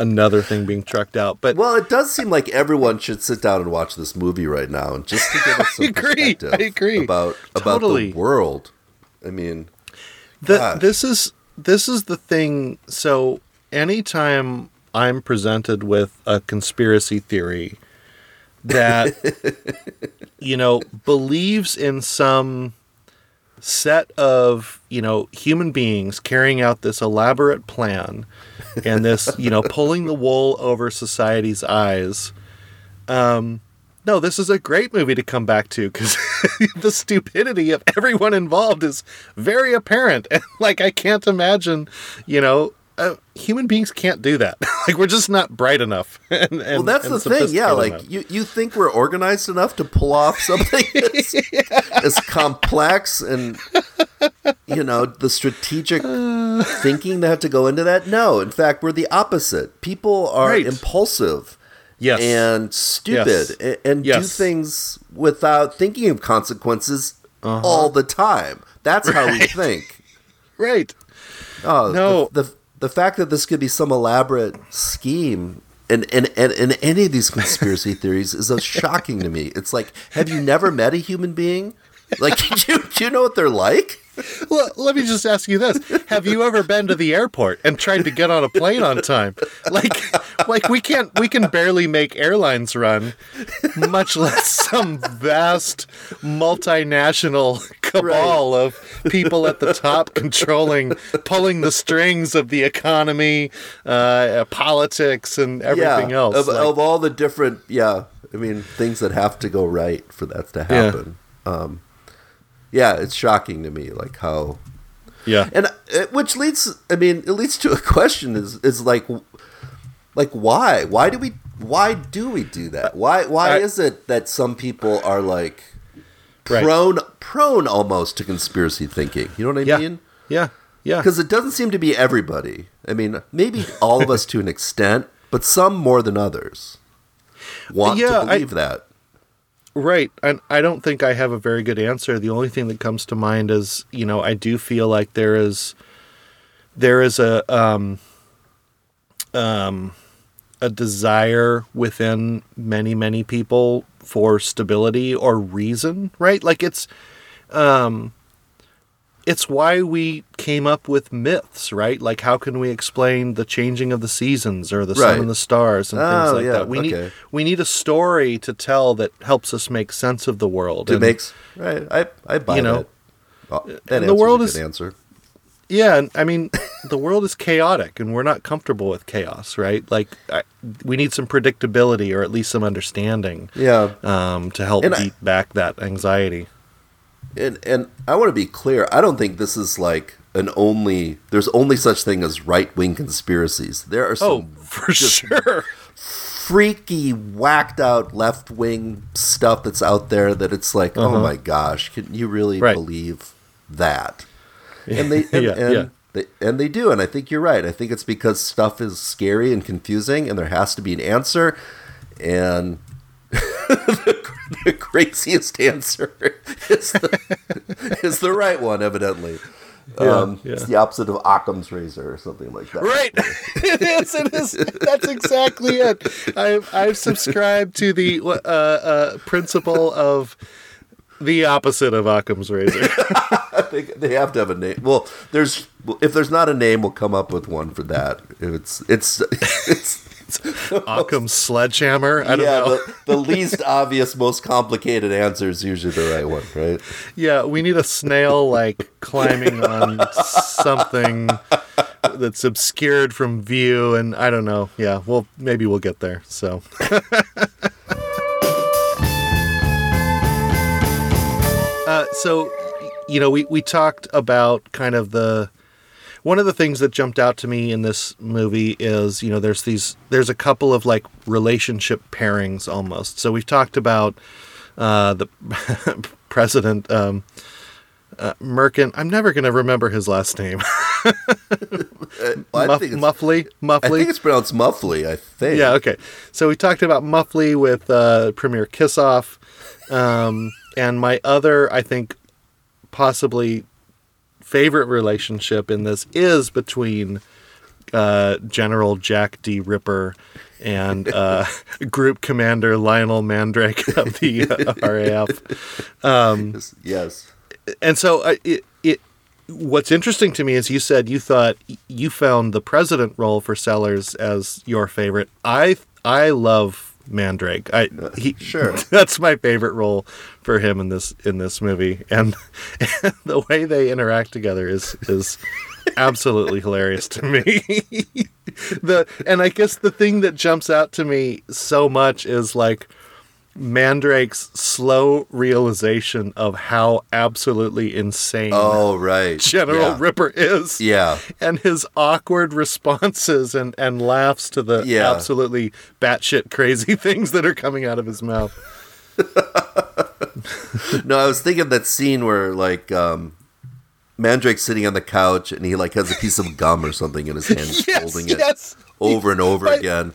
S1: another thing being trucked out. But
S2: Well, it does seem like everyone should sit down and watch this movie right now, and just to give us some
S1: I agree.
S2: perspective
S1: I agree.
S2: about about
S1: Totally.
S2: the world. I mean,
S1: the, this is this is the thing. So anytime I'm presented with a conspiracy theory that you know believes in some set of you know human beings carrying out this elaborate plan and this you know pulling the wool over society's eyes um no this is a great movie to come back to because the stupidity of everyone involved is very apparent and like i can't imagine you know uh, human beings can't do that like we're just not bright enough and, and,
S2: well, that's the thing. Yeah, like
S1: enough.
S2: you, you think we're organized enough to pull off something as, as complex and you know the strategic thinking that have to go into that. No, in fact, we're the opposite. People are
S1: Right.
S2: impulsive.
S1: Yes
S2: and stupid
S1: Yes.
S2: a- and do things without thinking of consequences all the time. That's how we
S1: Uh-huh.
S2: Think.
S1: right
S2: Oh,
S1: No.
S2: The, the the fact that this could be some elaborate scheme in, in, in, in any of these conspiracy theories is shocking to me. It's like, have you never met a human being? Like, do you, do you know what they're like?
S1: Well, let me just ask you this: Have you ever been to the airport and tried to get on a plane on time? Like, like we can't, we can barely make airlines run, much less some vast multinational cabal of people at the top controlling, pulling the strings of the economy, uh, politics, and everything
S2: yeah,
S1: else.
S2: Of,
S1: Like,
S2: of all the different, yeah, I mean, things that have to go right for that to happen. Um, yeah, it's shocking to me, like how
S1: yeah,
S2: and uh, which leads i mean it leads to a question is is like like why? Why do we why do we do that? Why why
S1: I-
S2: is it that some people are like
S1: Right.
S2: prone prone almost to conspiracy thinking? You know what i
S1: yeah,
S2: mean?
S1: Yeah, yeah.
S2: because it doesn't seem to be everybody. I mean maybe all of us to an extent but some more than others want
S1: Yeah,
S2: to
S1: I-
S2: believe that
S1: Right. And I don't think I have a very good answer. The only thing that comes to mind is, you know, I do feel like there is there is a um um a desire within many many people for stability or reason, right? Like it's um it's why we came up with myths, right? Like how can we explain the changing of the seasons or the sun and the stars and
S2: Oh,
S1: things like
S2: yeah,
S1: that. We
S2: okay.
S1: need we need a story to tell that helps us make sense of the world.
S2: it
S1: And-
S2: makes right i i buy
S1: You know,
S2: that. Oh, that
S1: and the world
S2: a
S1: is-
S2: answer
S1: Yeah, I mean, the world is chaotic, and we're not comfortable with chaos, right? Like, I, we need some predictability, or at least some understanding.
S2: Yeah.
S1: Um, to help and beat I, back that anxiety.
S2: And and I want to be clear. I don't think this is like an only. There's only such thing as right wing conspiracies. There are some. Oh,
S1: for sure.
S2: Freaky, whacked out left wing stuff that's out there that it's like, oh uh-huh. oh my gosh, can you really right. believe that? and they and, yeah, and yeah. They, and they do, and I think you're right. I think it's because stuff is scary and confusing, and there has to be an answer. And the, craziest answer is the, is the right one, evidently. Yeah, um, yeah. It's the opposite of Occam's razor or something like that.
S1: Right. it is. It is. That's exactly it. I've, I've subscribed to the uh, uh, principle of the opposite of Occam's razor.
S2: they, they have to have a name. Well, there's if there's not a name, we'll come up with one for that. It's it's it's.
S1: Occam's sledgehammer. I don't yeah, know.
S2: the, the least obvious, most complicated answer is usually the right one, right?
S1: Yeah, we need a snail like climbing on something that's obscured from view, and I don't know. Yeah, well, maybe we'll get there. So. Uh, so, you know, we, we talked about kind of the one of the things that jumped out to me in this movie is you know there's these there's a couple of like relationship pairings almost. So we've talked about uh, the president um, uh, Merkin. I'm never going to remember his last name. well, Muff, Muffley. Muffley. I
S2: think it's pronounced Muffley. I think.
S1: Yeah. Okay. So we talked about Muffley with uh, Premier Kissoff. Um, and my other, I think, possibly favorite relationship in this is between uh, General Jack D. Ripper and uh, Group Commander Lionel Mandrake of the uh, RAF. Um,
S2: yes.
S1: And so uh, it, it, what's interesting to me is you said you thought you found the president role for Sellers as your favorite. I I love Mandrake. I uh, he,
S2: sure
S1: that's my favorite role for him in this in this movie, and, and the way they interact together is is absolutely hilarious to me. the and I guess the thing that jumps out to me so much is like Mandrake's slow realization of how absolutely insane
S2: oh right
S1: General yeah. Ripper is.
S2: Yeah.
S1: And his awkward responses and, and laughs to the yeah. absolutely batshit crazy things that are coming out of his mouth.
S2: no, I was thinking that scene where like um Mandrake's sitting on the couch and he like has a piece of gum or something in his hand, yes, holding it over and over by, again.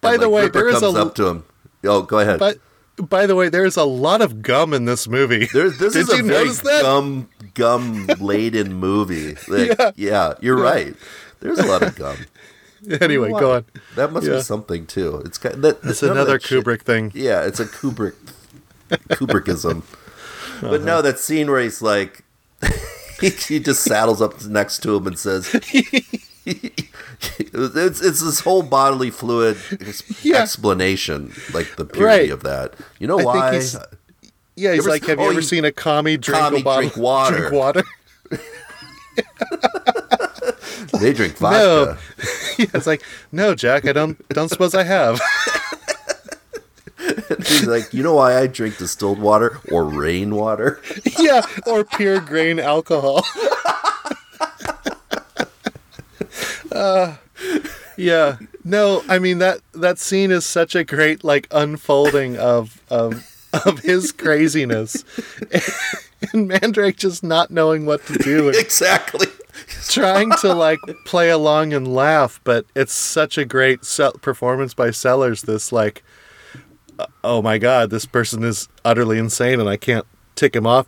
S1: By and, the like, way, Ripper there is
S2: comes a, up to him Oh, go ahead.
S1: But by the way, there's a lot of gum in this movie.
S2: There's, this Did is a very gum gum laden movie. Like, yeah. yeah, you're yeah. right. There's a lot of gum.
S1: anyway, go on.
S2: That must yeah. be something too. It's kind of, that,
S1: it's another Kubrick shit. thing.
S2: Yeah, it's a Kubrick Kubrickism. Uh-huh. But no, that scene where he's like, he, he just saddles up next to him and says, it's it's this whole bodily fluid yeah. explanation, like the purity right. of that. You know I why? He's, uh,
S1: yeah, he's like, have oh, you ever seen a commie drink commie a bottle, drink water? Drink water?
S2: they drink vodka. No.
S1: yeah, it's like, no, Jack, I don't don't suppose I have.
S2: he's like, you know why I drink distilled water or rainwater?
S1: yeah, or pure grain alcohol. Uh, yeah. No, I mean that that scene is such a great like unfolding of of of his craziness. and Mandrake just not knowing what to do.
S2: exactly.
S1: trying to like play along and laugh, but it's such a great performance by Sellers. This like, uh, oh my god, this person is utterly insane, and I can't tick him off,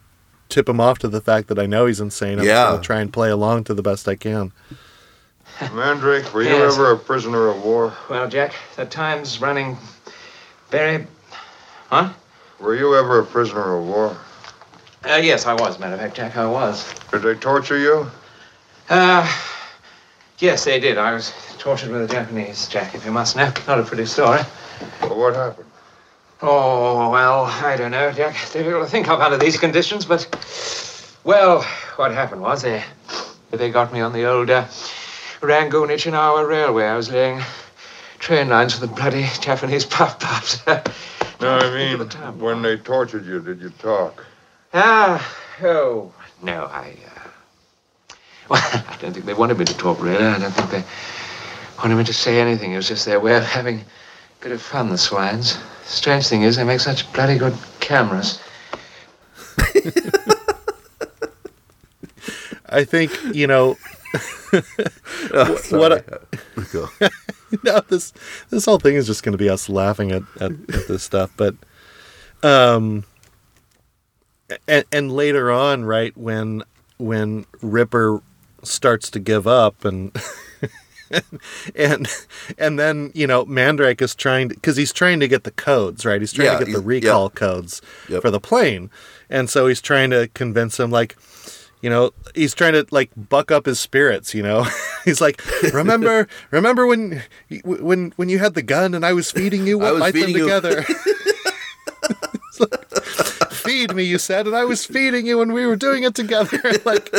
S1: tip him off to the fact that I know he's insane. I'm yeah. to try and play along to the best I can.
S4: Mandrake, were you yes. ever a prisoner of war?
S5: Well, Jack, the time's running very. Huh?
S4: Were you ever a prisoner of war?
S5: Uh, yes, I was, matter of fact, Jack, I was.
S4: Did they torture you?
S5: Uh, yes, they did. I was tortured with the Japanese, Jack, if you must know. Not a pretty story.
S4: Well, what happened?
S5: Oh, well, I don't know, Jack. Difficult to think of under these conditions, but. Well, what happened was they
S3: They got me on the old uh, Rangoon Ichinawa Railway. I was laying train lines for the bloody Japanese puff puffs.
S4: no, I mean, when they tortured you, did you talk?
S3: Ah, oh, no, I, uh, well, I don't think they wanted me to talk, really. I don't think they wanted me to say anything. It was just their way of having a bit of fun, the swines. Strange thing is, they make such bloody good cameras.
S1: I think you know. oh, what? I, no, this this whole thing is just going to be us laughing at, at, at this stuff, but um, and, and later on, right when when Ripper starts to give up and and and then you know Mandrake is trying to because he's trying to get the codes right. He's trying yeah, to get the recall yep. codes yep. for the plane, and so he's trying to convince him like. You know, he's trying to like buck up his spirits. You know, he's like, "Remember, remember when, when, when you had the gun and I was feeding you? We'll fight them together." feed me, you said, and I was feeding you, and we were doing it together. like,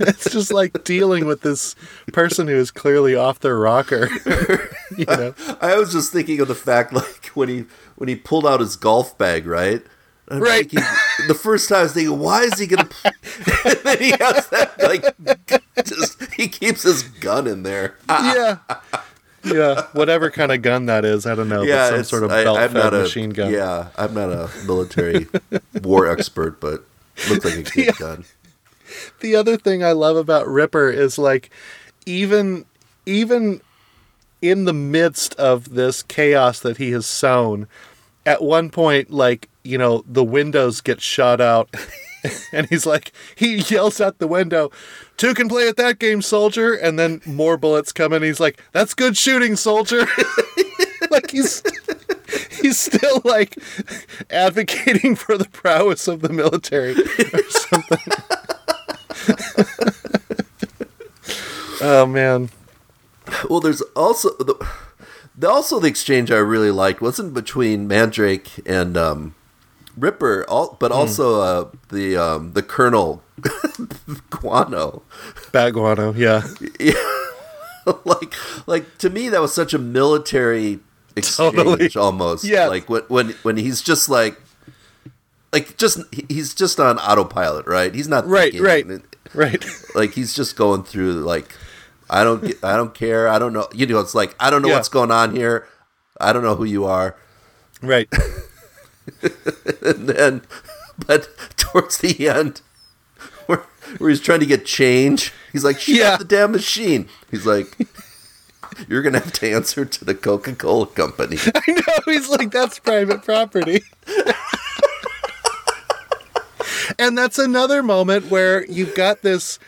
S1: it's just like dealing with this person who is clearly off their rocker. you
S2: know, I, I, was just thinking of the fact, like when he when he pulled out his golf bag, right? I'm
S1: right.
S2: Thinking, the first time I was thinking, why is he gonna? And then he has that like, just he keeps his gun in there.
S1: yeah yeah, whatever kind of gun that is, I don't know. Yeah, some sort of belt-fed machine gun.
S2: Yeah, I'm not a military war expert, but looks like a good gun.
S1: The other thing I love about Ripper is like, even even in the midst of this chaos that he has sown, at one point, like you know, the windows get shot out. and he's like, he yells out the window, two can play at that game, soldier. And then more bullets come in. He's like, that's good shooting, soldier. like he's he's still like advocating for the prowess of the military or something. oh man.
S2: Well, there's also the, also the exchange I really liked wasn't between Mandrake and um, Ripper, all, but mm. also uh, the um, the Colonel Guano.
S1: Bat Guano, yeah.
S2: yeah. like like to me that was such a military exchange totally. almost. Yeah. Like when when when he's just like like just he's just on autopilot, right? He's not
S1: right, right, right.
S2: Like he's just going through like I don't I don't care. I don't know. You know, it's like I don't know yeah. what's going on here. I don't know who you are.
S1: Right.
S2: and then, but towards the end, where, where he's trying to get change, he's like, "Shut yeah. the damn machine." He's like, "You're gonna have to answer to the Coca Cola Company."
S1: I know. He's like, "That's private property." and that's another moment where you've got this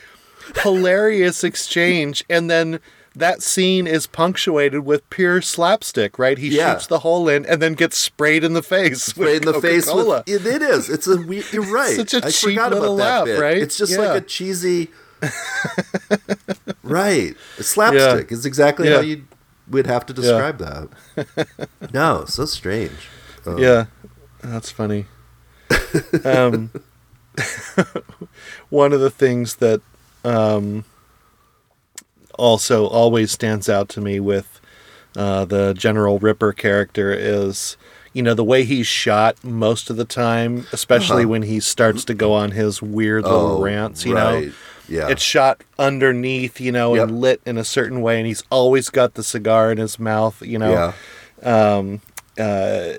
S1: hilarious exchange, and then that scene is punctuated with pure slapstick, right? He yeah. shoots the hole in and then gets sprayed in the face. Sprayed in the face with
S2: it, it is. It's a you're right.
S1: Such a I cheap little laugh, bit. right?
S2: It's just yeah. like a cheesy right. Slapstick yeah. is exactly how you would have to describe that. no, so strange.
S1: Um, yeah, that's funny. Um, one of the things that um, also always stands out to me with uh, the General Ripper character is you know the way he's shot most of the time, especially uh-huh. when he starts to go on his weird little oh, rants. You right. know,
S2: yeah,
S1: it's shot underneath, you know, yep. and lit in a certain way, and he's always got the cigar in his mouth. You know, yeah. Um, uh,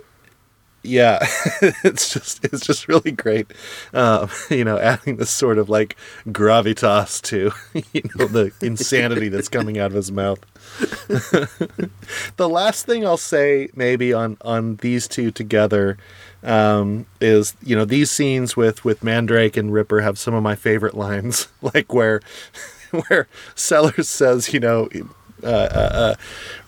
S1: yeah, it's just it's just really great. Um, you know, adding this sort of like gravitas to you know the insanity that's coming out of his mouth. the last thing I'll say, maybe on on these two together, um, is you know these scenes with with Mandrake and Ripper have some of my favorite lines, like where where Sellers says, you know, uh, uh, uh,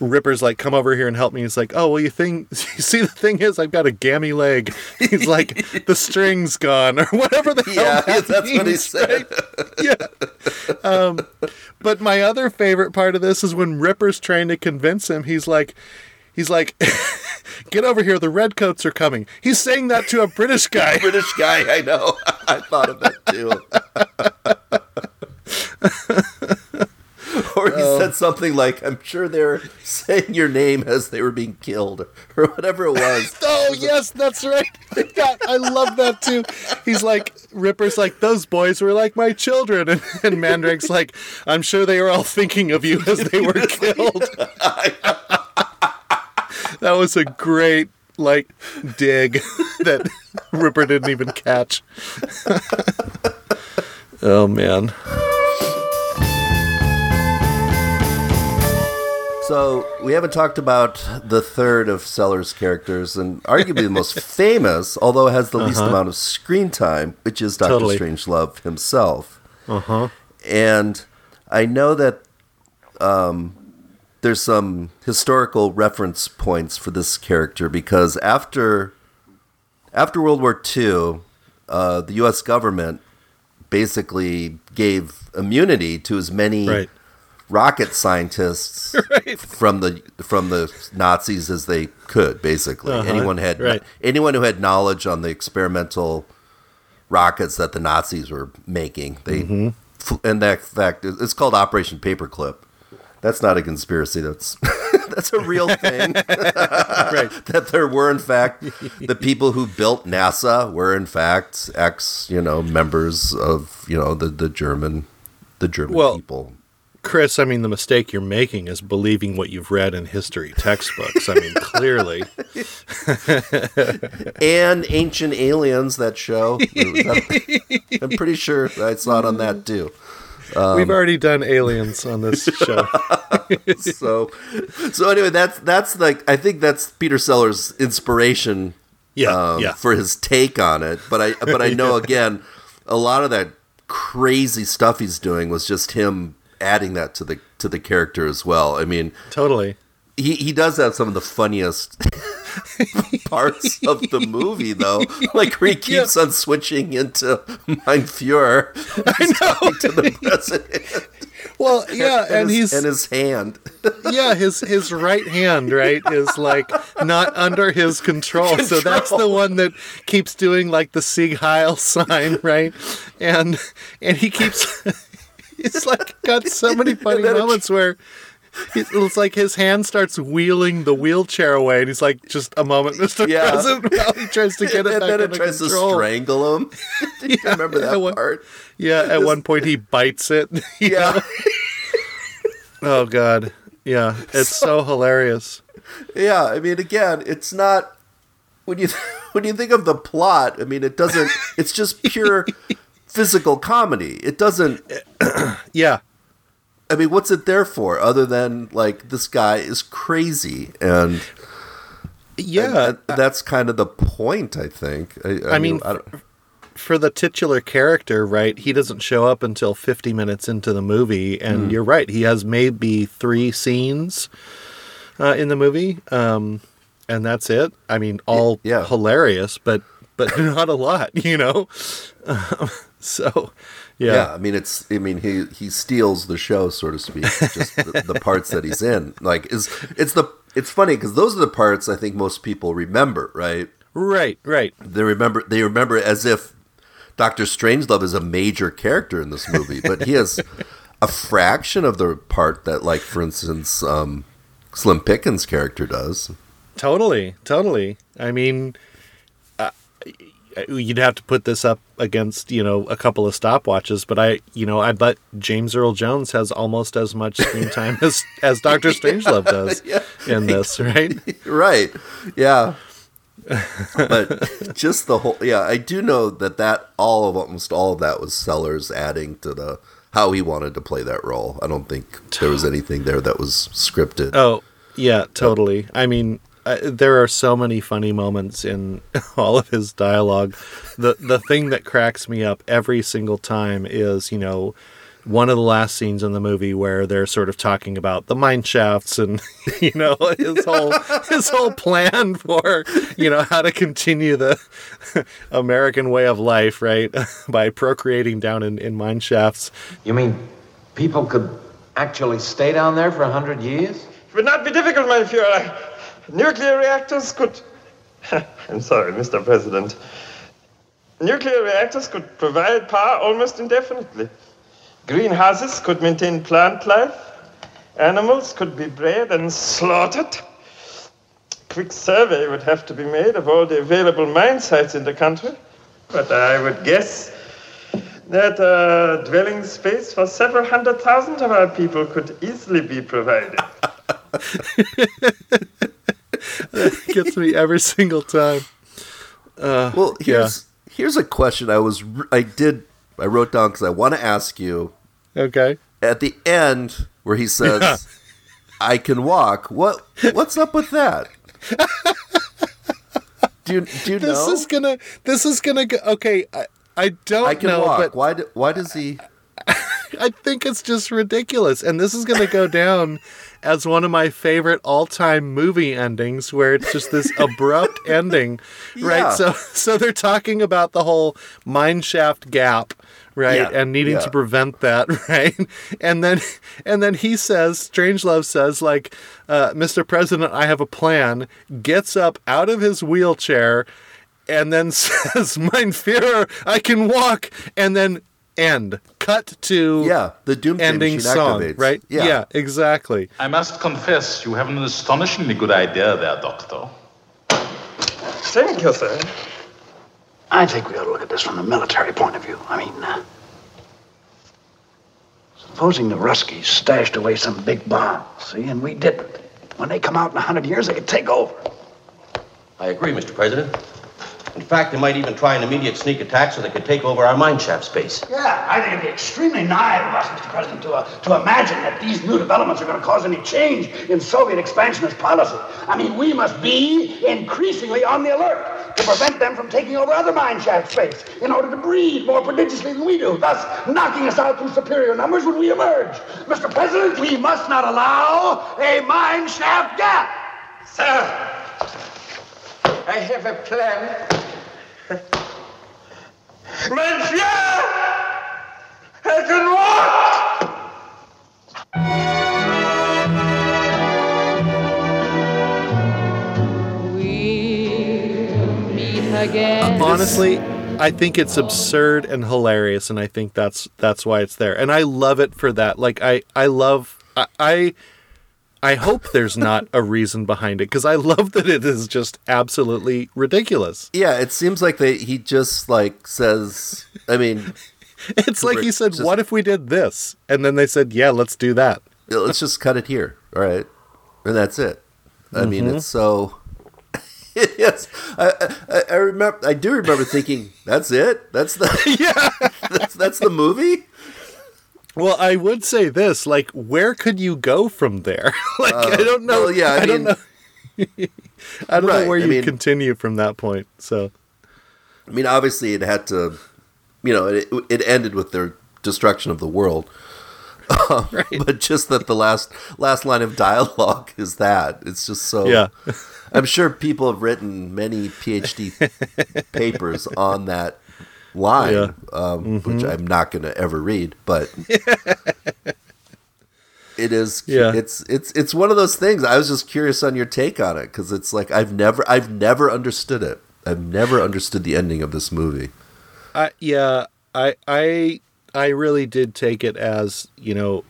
S1: Ripper's like, "Come over here and help me." He's like, "Oh well, you think you see the thing is, I've got a gammy leg." He's like, "The string's gone," or whatever the
S2: yeah,
S1: hell that
S2: that's means, what he said.
S1: Right? Yeah. Um, but my other favorite part of this is when Ripper's trying to convince him. He's like, he's like, "Get over here! The redcoats are coming." He's saying that to a British guy.
S2: British guy, I know. I thought of that too. Oh. said something like, "I'm sure they're saying your name as they were being killed," or whatever it was.
S1: oh yes, that's right. God, I love that too. He's like Ripper's like those boys were like my children, and, and Mandrake's like, "I'm sure they were all thinking of you as they were killed." that was a great like dig that Ripper didn't even catch. oh man.
S2: So we haven't talked about the third of Sellers' characters, and arguably the most famous, although it has the least
S1: Uh-huh.
S2: amount of screen time, which is Doctor
S1: Totally.
S2: Strangelove himself.
S1: Uh huh.
S2: And I know that um, there's some historical reference points for this character because after after World War II, uh, the U.S. government basically gave immunity to as many
S1: Right.
S2: Rocket scientists from the from the Nazis as they could. Basically,
S1: Uh-huh.
S2: anyone had
S1: Right.
S2: anyone who had knowledge on the experimental rockets that the Nazis were making. They
S1: Mm-hmm.
S2: and that fact it's called Operation Paperclip. That's not a conspiracy. That's that's a real thing.
S1: Right.
S2: that there were in fact the people who built NASA were in fact ex you know members of you know the the German the German
S1: Well,
S2: people.
S1: Chris, I mean, the mistake you're making is believing what you've read in history textbooks. I mean, clearly.
S2: and Ancient Aliens, that show. I'm pretty sure I saw it on that too. Um,
S1: We've already done aliens on this show.
S2: So, so anyway, that's that's like I think that's Peter Sellers' inspiration
S1: Yeah.
S2: um,
S1: yeah.
S2: for his take on it. But I but I know again, a lot of that crazy stuff he's doing was just him adding that to the to the character as well. I mean,
S1: totally.
S2: he he does have some of the funniest parts of the movie though like where he keeps on switching into Mein Fuhrer to the president
S1: Well, yeah, and,
S2: his,
S1: he's
S2: and his hand
S1: yeah, his his right hand, right, is like not under his control. So that's the one that keeps doing like the Sieg Heil sign, right? And and he keeps it's like got so many funny moments where it looks like his hand starts wheeling the wheelchair away, and he's like, "Just a moment, Mister
S2: Yeah.
S1: President," while he tries to get it
S2: and
S1: back
S2: then it tries
S1: control.
S2: to strangle him do you remember that
S1: yeah,
S2: part
S1: Yeah, at one point he bites it.
S2: yeah?
S1: Oh God. Yeah, it's so hilarious.
S2: yeah i mean again it's not when you when you think of the plot i mean it doesn't it's just pure physical comedy it doesn't
S1: Yeah.
S2: I mean, what's it there for other than like this guy is crazy and
S1: Yeah.
S2: and that's kind of the point, I think. I, I,
S1: I mean,
S2: I
S1: for the titular character, right? He doesn't show up until 50 minutes into the movie, and
S2: Hmm.
S1: you're right. He has maybe three scenes uh, in the movie, um, and that's it. I mean, all
S2: yeah.
S1: hilarious, but but not a lot, you know. So,
S2: yeah.
S1: yeah,
S2: I mean, it's. I mean, he he steals the show, so to speak. Just the, the parts that he's in, like, is it's the. It's funny because those are the parts I think most people remember, right?
S1: right, right.
S2: They remember. They remember as if Doctor Strangelove is a major character in this movie, but he has a fraction of the part that, like, for instance, um, Slim Pickens' character does.
S1: Totally, totally. I mean, uh, you'd have to put this up against you know a couple of stopwatches, but I you know I bet James Earl Jones has almost as much screen time as as Doctor Strangelove does
S2: Yeah.
S1: in this, right?
S2: right yeah but just the whole yeah i do know that that all of almost all of that was sellers adding to the how he wanted to play that role i don't think there was anything there that was scripted
S1: Oh, yeah, totally. I mean, uh, there are so many funny moments in all of his dialogue. The the thing that cracks me up every single time is, you know, one of the last scenes in the movie where they're sort of talking about the mine shafts and you know his whole his whole plan for you know how to continue the American way of life, right? By procreating down in, in mine shafts.
S3: You mean people could actually stay down there for a hundred years?
S6: It would not be difficult, mein Führer. Nuclear reactors could. I'm sorry, Mr. President. Nuclear reactors could provide power almost indefinitely. Greenhouses could maintain plant life. animals could be bred and slaughtered. Quick survey would have to be made of all the available mine sites in the country. But I would guess that uh, dwelling space for several hundred thousand of our people could easily be provided.
S1: that gets me every single time.
S2: Uh, well, here's yeah. here's a question I was I did I wrote down because I want to ask you.
S1: Okay.
S2: At the end, where he says, yeah. "I can walk," what what's up with that? do you do you
S1: this
S2: know?
S1: This is gonna this is gonna go. Okay, I, I don't
S2: I can
S1: know,
S2: walk.
S1: but
S2: why do, why does he?
S1: I think it's just ridiculous, and this is gonna go down as one of my favorite all-time movie endings where it's just this abrupt ending yeah. right so so they're talking about the whole mine shaft gap right yeah. and needing yeah. to prevent that right and then and then he says strangelove says like uh, mr president i have a plan gets up out of his wheelchair and then says mein führer i can walk and then end. Cut to
S2: yeah, the doom
S1: ending song,
S2: activates.
S1: right?
S2: Yeah.
S1: yeah, exactly.
S7: I must confess, you have an astonishingly good idea there, Doctor.
S6: Thank you, sir.
S8: I think we ought to look at this from a military point of view. I mean, uh, supposing the Ruskies stashed away some big bomb, see, and we didn't. When they come out in a hundred years, they could take over.
S9: I agree, Mr. President. In fact, they might even try an immediate sneak attack so they could take over our mine shaft space.
S8: Yeah, I think it'd be extremely naive of us, Mr. President, to, uh, to imagine that these new developments are going to cause any change in Soviet expansionist policy. I mean, we must be increasingly on the alert to prevent them from taking over other mine shaft space in order to breed more prodigiously than we do, thus knocking us out through superior numbers when we emerge. Mr. President, we must not allow a mine shaft gap.
S6: Sir, I have a plan Mein Führer! I can walk!
S10: Again.
S1: Honestly, I think it's absurd and hilarious, and I think that's that's why it's there. And I love it for that. Like I, I love I, I I hope there's not a reason behind it because I love that it is just absolutely ridiculous.
S2: Yeah, it seems like they he just like says. I mean,
S1: it's like he said, just, "What if we did this?" And then they said, "Yeah, let's do that.
S2: Let's just cut it here, all right?" And that's it. I mm-hmm. mean, it's so. yes, I, I, I remember. I do remember thinking, "That's it. That's the
S1: yeah.
S2: that's that's the movie."
S1: Well, I would say this: like, where could you go from there? like, uh, I don't know.
S2: Well, yeah, I,
S1: I
S2: mean,
S1: don't know. I don't right, know where you mean, continue from that point. So,
S2: I mean, obviously, it had to. You know, it it ended with their destruction of the world. Um, right. But just that the last last line of dialogue is that it's just so.
S1: Yeah.
S2: I'm sure people have written many PhD papers on that line, yeah. um, mm-hmm. which I'm not going to ever read, but it is. Yeah. It's it's it's one of those things. I was just curious on your take on it because it's like I've never I've never understood it. I've never understood the ending of this movie.
S1: I yeah, I I I really did take it as you know.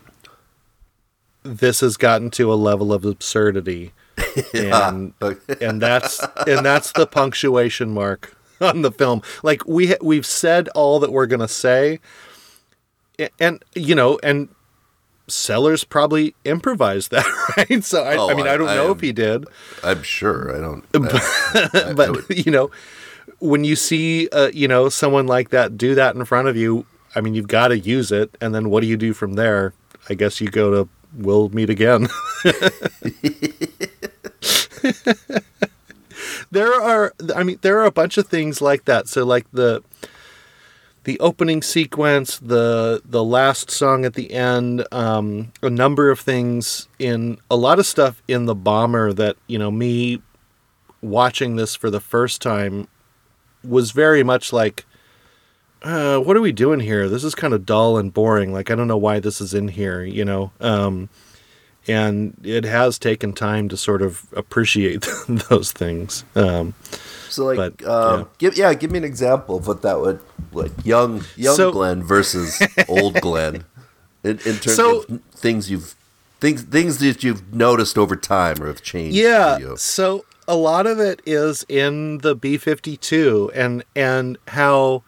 S1: This has gotten to a level of absurdity, yeah. and and that's and that's the punctuation mark on the film. Like we we've said all that we're gonna say, and you know, and Sellers probably improvised that, right? So I, oh, I mean, I, I don't I know am, if he did.
S2: I'm sure. I don't.
S1: But you know, when you see uh, you know someone like that do that in front of you, I mean, you've got to use it. And then what do you do from there? I guess you go to we'll meet again. I mean there are a bunch of things like that. So like the the opening sequence, the the last song at the end, um, a number of things in a lot of stuff in the bomber that you know me watching this for the first time was very much like, uh, what are we doing here? This is kind of dull and boring. Like I don't know why this is in here. You know. Um, and it has taken time to sort of appreciate those things. Um,
S2: so, like, but, um, yeah. give yeah, give me an example of what that would like young young so, Glenn versus old Glenn in, in terms so, of things you've things things that you've noticed over time or have changed.
S1: Yeah. So a lot of it is in the B fifty two and and how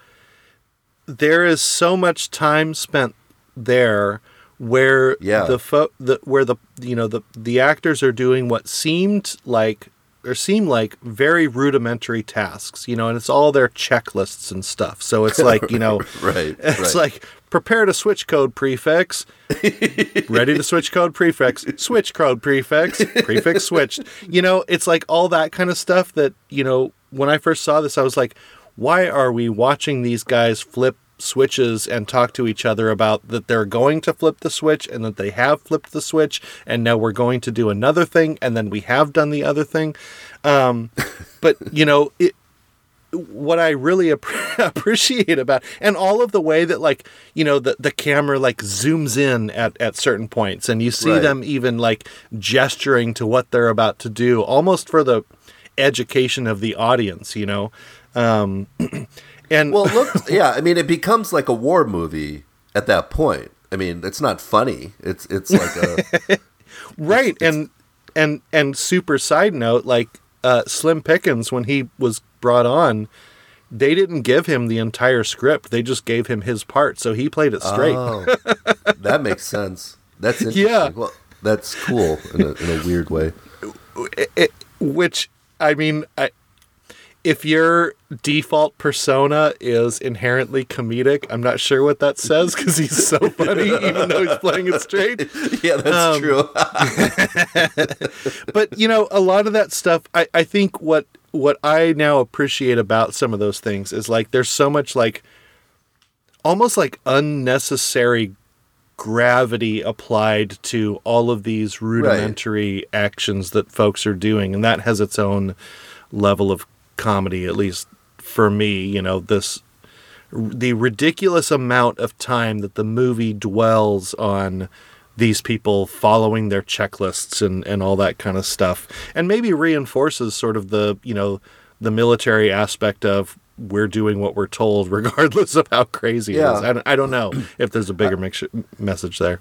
S1: there is so much time spent there where
S2: yeah.
S1: the fo- the where the you know the the actors are doing what seemed like or seem like very rudimentary tasks, you know, and it's all their checklists and stuff. So it's like, you know,
S2: right,
S1: it's
S2: right.
S1: like prepare to switch code prefix, ready to switch code prefix, switch code prefix, prefix switched. You know, it's like all that kind of stuff that, you know, when I first saw this, I was like, why are we watching these guys flip switches and talk to each other about that they're going to flip the switch and that they have flipped the switch and now we're going to do another thing and then we have done the other thing um, but you know it what I really ap- appreciate about and all of the way that like you know the the camera like zooms in at at certain points and you see
S2: Right.
S1: them even like gesturing to what they're about to do almost for the education of the audience you know um and
S2: well look yeah i mean it becomes like a war movie at that point. I mean it's not funny. It's it's like a
S1: right and and and super side note like uh slim pickens when he was brought on they didn't give him the entire script. They just gave him his part so he played it straight.
S2: Oh, that makes sense. That's interesting.
S1: Yeah.
S2: well that's cool in a, in a weird way.
S1: It, it- which I mean, I, if your default persona is inherently comedic, I'm not sure what that says because he's so funny, even though he's playing it straight.
S2: yeah that's
S1: Um,
S2: true
S1: But you know, a lot of that stuff, I, I think what what I now appreciate about some of those things is like there's so much like almost like unnecessary gravity applied to all of these rudimentary actions that folks are doing and that has its own level of comedy at least for me you know this the ridiculous amount of time that the movie dwells on these people following their checklists and, and all that kind of stuff and maybe reinforces sort of the you know the military aspect of we're doing what we're told regardless of how crazy
S2: Yeah.
S1: it is I don't, I don't know if there's a bigger mix- message there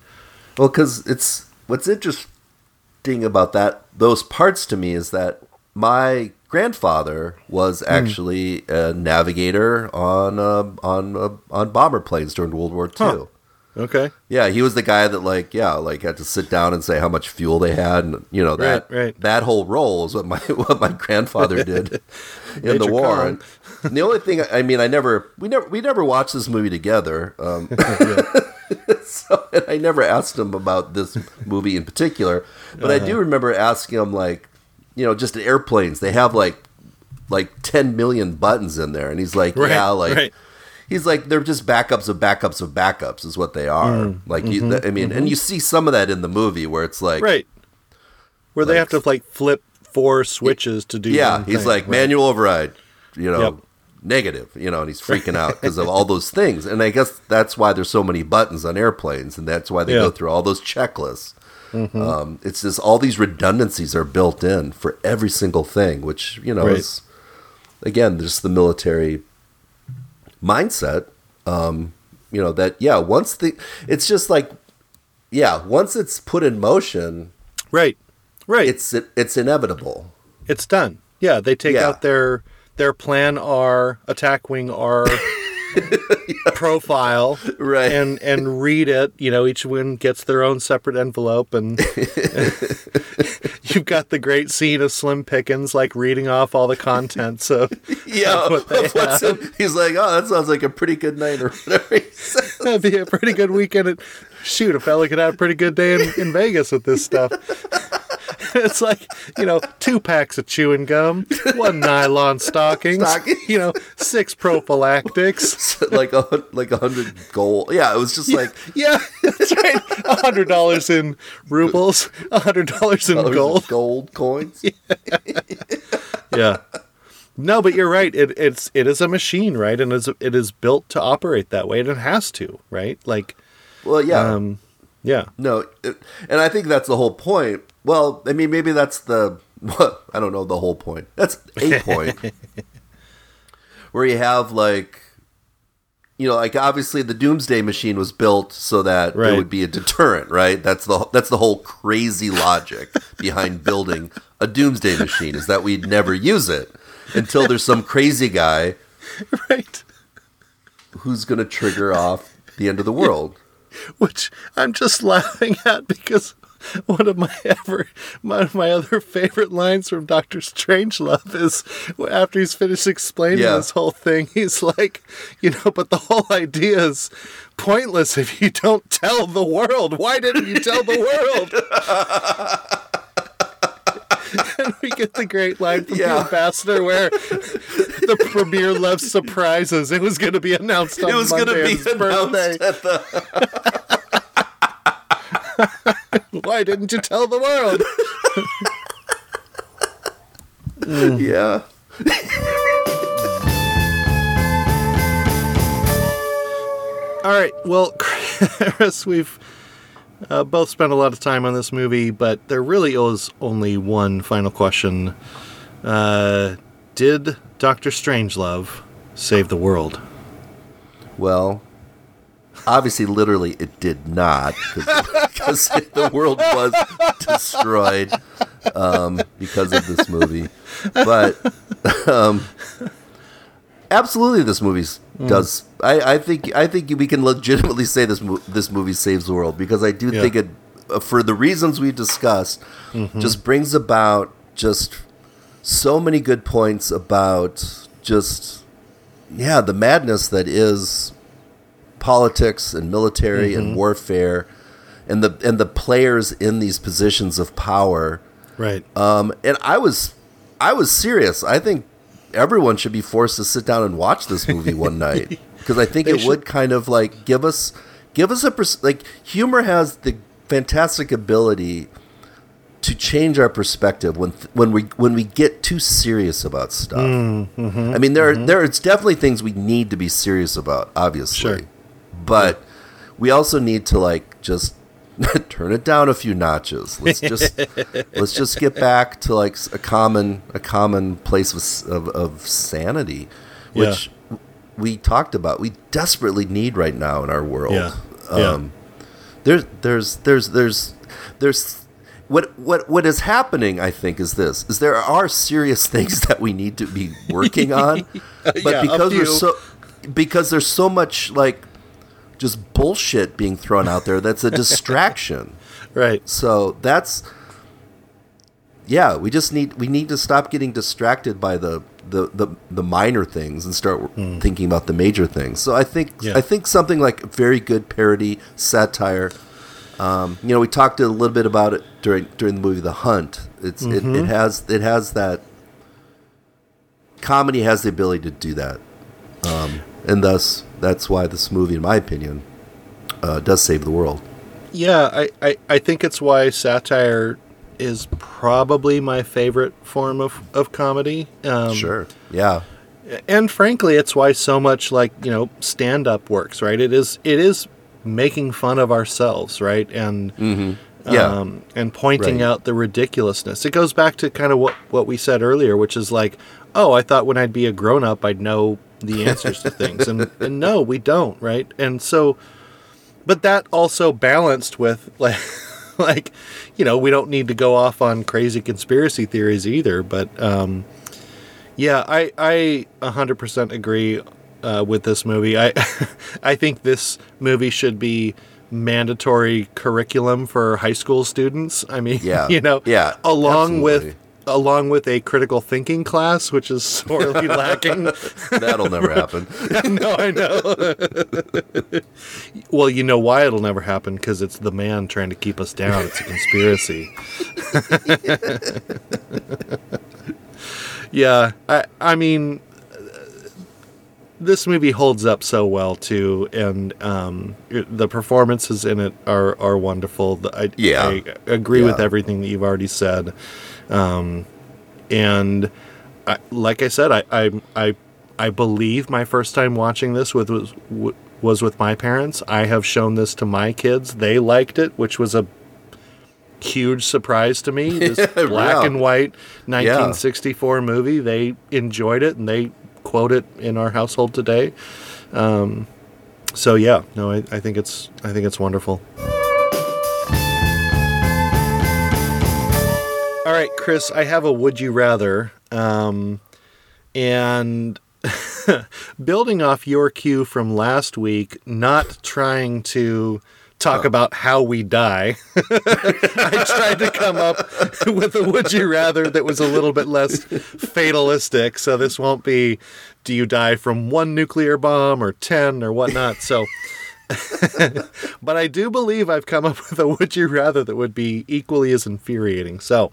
S2: Well, because it's what's interesting about that those parts to me is that my grandfather was
S1: Hmm.
S2: actually a navigator on uh, on uh, on bomber planes during World War II.
S1: Huh. okay
S2: Yeah, he was the guy that like yeah like had to sit down and say how much fuel they had, and you know that
S1: Right, right.
S2: that whole role is what my what my grandfather did in the war. And, and the only thing I mean, I never we never we never watched this movie together. Um, so and I never asked him about this movie in particular, but I
S1: Uh-huh.
S2: do remember asking him like, you know, just airplanes. They have like like ten million buttons in there, and he's like,
S1: Right,
S2: yeah, like.
S1: right.
S2: He's like they're just backups of backups of backups is what they are.
S1: Mm,
S2: like you,
S1: mhm,
S2: I mean, and you see some of that in the movie where it's like,
S1: right where they have to like flip four switches to do
S2: yeah, he's
S1: thing.
S2: like
S1: Right.
S2: manual override, you know,
S1: Yep.
S2: negative, you know, and he's freaking out because of all those things. And I guess that's why there's so many buttons on airplanes, and that's why they
S1: Yeah.
S2: go through all those checklists.
S1: Mhm.
S2: Um, it's just all these redundancies are built in for every single thing, which you know
S1: Right.
S2: is again just the military mindset. Um, you know that yeah, once the it's just like yeah, once it's put in motion,
S1: right, right,
S2: it's it's inevitable.
S1: it's done yeah they take
S2: Yeah.
S1: out their their plan r attack wing r profile
S2: right
S1: and and read it you know each one gets their own separate envelope and you've got the great scene of slim pickens like reading off all the contents of
S2: Yeah,
S1: of what they
S2: what's
S1: have.
S2: he's like, oh, that sounds like a pretty good night or whatever.
S1: that'd be a pretty good weekend at, shoot a fella could have a pretty good day in, in vegas with this stuff it's like you know two packs of chewing gum one nylon stockings
S2: Stocking.
S1: you know six prophylactics.
S2: Like a like a hundred gold. Yeah, it was just like
S1: yeah that's right. A hundred dollars in rubles a hundred dollars in gold.
S2: gold coins.
S1: yeah. No but you're right. It, it's it is a machine right? And it's, it is built to operate that way and it has to right? Like
S2: Well, yeah,
S1: um yeah
S2: no, it, and I think that's the whole point. Well, I mean, maybe that's the what I don't know the whole point. That's a point where you have like. you know, like obviously the Doomsday Machine was built so that
S1: Right.
S2: there would be a deterrent, right? That's the that's the whole crazy logic behind building a Doomsday Machine is that we'd never use it until there's some crazy guy
S1: right.
S2: who's going to trigger off the end of the world.
S1: which I'm just laughing at because one of my ever one of my other favorite lines from Doctor Strangelove is after he's finished explaining
S2: Yeah.
S1: this whole thing, he's like, you know, but the whole idea is pointless if you don't tell the world. Why didn't you tell the world? and we get the great line from
S2: Yeah.
S1: the ambassador where the premier loves surprises. It was going to be announced on
S2: It was going to be
S1: birthday.
S2: announced at the
S1: Why didn't you tell the world?
S2: yeah.
S1: All right. Well, Chris, we've uh, both spent a lot of time on this movie, but there really is only one final question. Uh, did Doctor Strangelove save the world?
S2: Well, obviously, literally, it did not because the world was destroyed um, because of this movie. But um, absolutely, this movie does. I, I think. I think we can legitimately say this. Mo- this movie saves the world because I do
S1: Yeah.
S2: think it, uh, for the reasons we discussed, just brings about just so many good points about just yeah the madness that is politics and military and warfare and the and the players in these positions of power
S1: Right.
S2: um and i was i was serious i think everyone should be forced to sit down and watch this movie one night because i think it
S1: should-
S2: would kind of like give us give us a pers- like humor has the fantastic ability to change our perspective when when we when we get too serious about stuff.
S1: Mm-hmm.
S2: I mean, there are there are definitely things we need to be serious about, obviously,
S1: Sure.
S2: but we also need to like just turn it down a few notches. Let's just let's just get back to like a common a common place of of, of sanity, which we talked about. We desperately need right now in our world.
S1: Yeah. Yeah.
S2: Um, there's there's there's there's there's what what what is happening i think is this is there are serious things that we need to be working on but
S1: Yeah,
S2: because there's so because there's so much like just bullshit being thrown out there that's a distraction
S1: Right.
S2: so that's yeah we just need we need to stop getting distracted by the the the, the minor things and start thinking about the major things so i think.
S1: Yeah.
S2: i think something like very good parody satire um, you know we talked a little bit about it during during the movie the hunt it's it,
S1: Mm-hmm.
S2: it has it has that comedy has the ability to do that um, and thus that's why this movie in my opinion uh, does save the world
S1: Yeah, I, I, I think it's why satire is probably my favorite form of, of comedy. Um,
S2: sure yeah
S1: and frankly, it's why so much like you know stand up works. Right? It is it is making fun of ourselves, right? And
S2: yeah
S1: um, and pointing
S2: Right.
S1: out the ridiculousness. It goes back to kind of what what we said earlier, which is like, oh, I thought when I'd be a grown up, I'd know the answers to things, and and no, we don't, right? And so, but that also balanced with like. Like, you know, we don't need to go off on crazy conspiracy theories either. But um, yeah, I I 100% agree uh, with this movie. I I think this movie should be mandatory curriculum for high school students. I mean,
S2: Yeah.
S1: you know,
S2: Yeah,
S1: along with
S2: absolutely.
S1: Along with a critical thinking class, which is sorely lacking.
S2: That'll never happen.
S1: no, I know. well, you know why it'll never happen because it's the man trying to keep us down. It's a conspiracy. yeah, I I mean, this movie holds up so well too, and um, the performances in it are are wonderful. I,
S2: Yeah.
S1: I agree with everything that you've already said, um, and I, like I said, I, I I I believe my first time watching this with was was with my parents. I have shown this to my kids. They liked it, which was a huge surprise to me. This black
S2: Yeah.
S1: and white 1964 movie. They enjoyed it and they quote it in our household today. Um, so yeah, no, I, I think it's I think it's wonderful. All right, Chris, I have a would you rather, um, and building off your cue from last week, not trying to talk about how we die. I tried to come up with a would you rather that was a little bit less fatalistic. So this won't be do you die from one nuclear bomb or 10 or whatnot. So, but I do believe I've come up with a would you rather that would be equally as infuriating. So,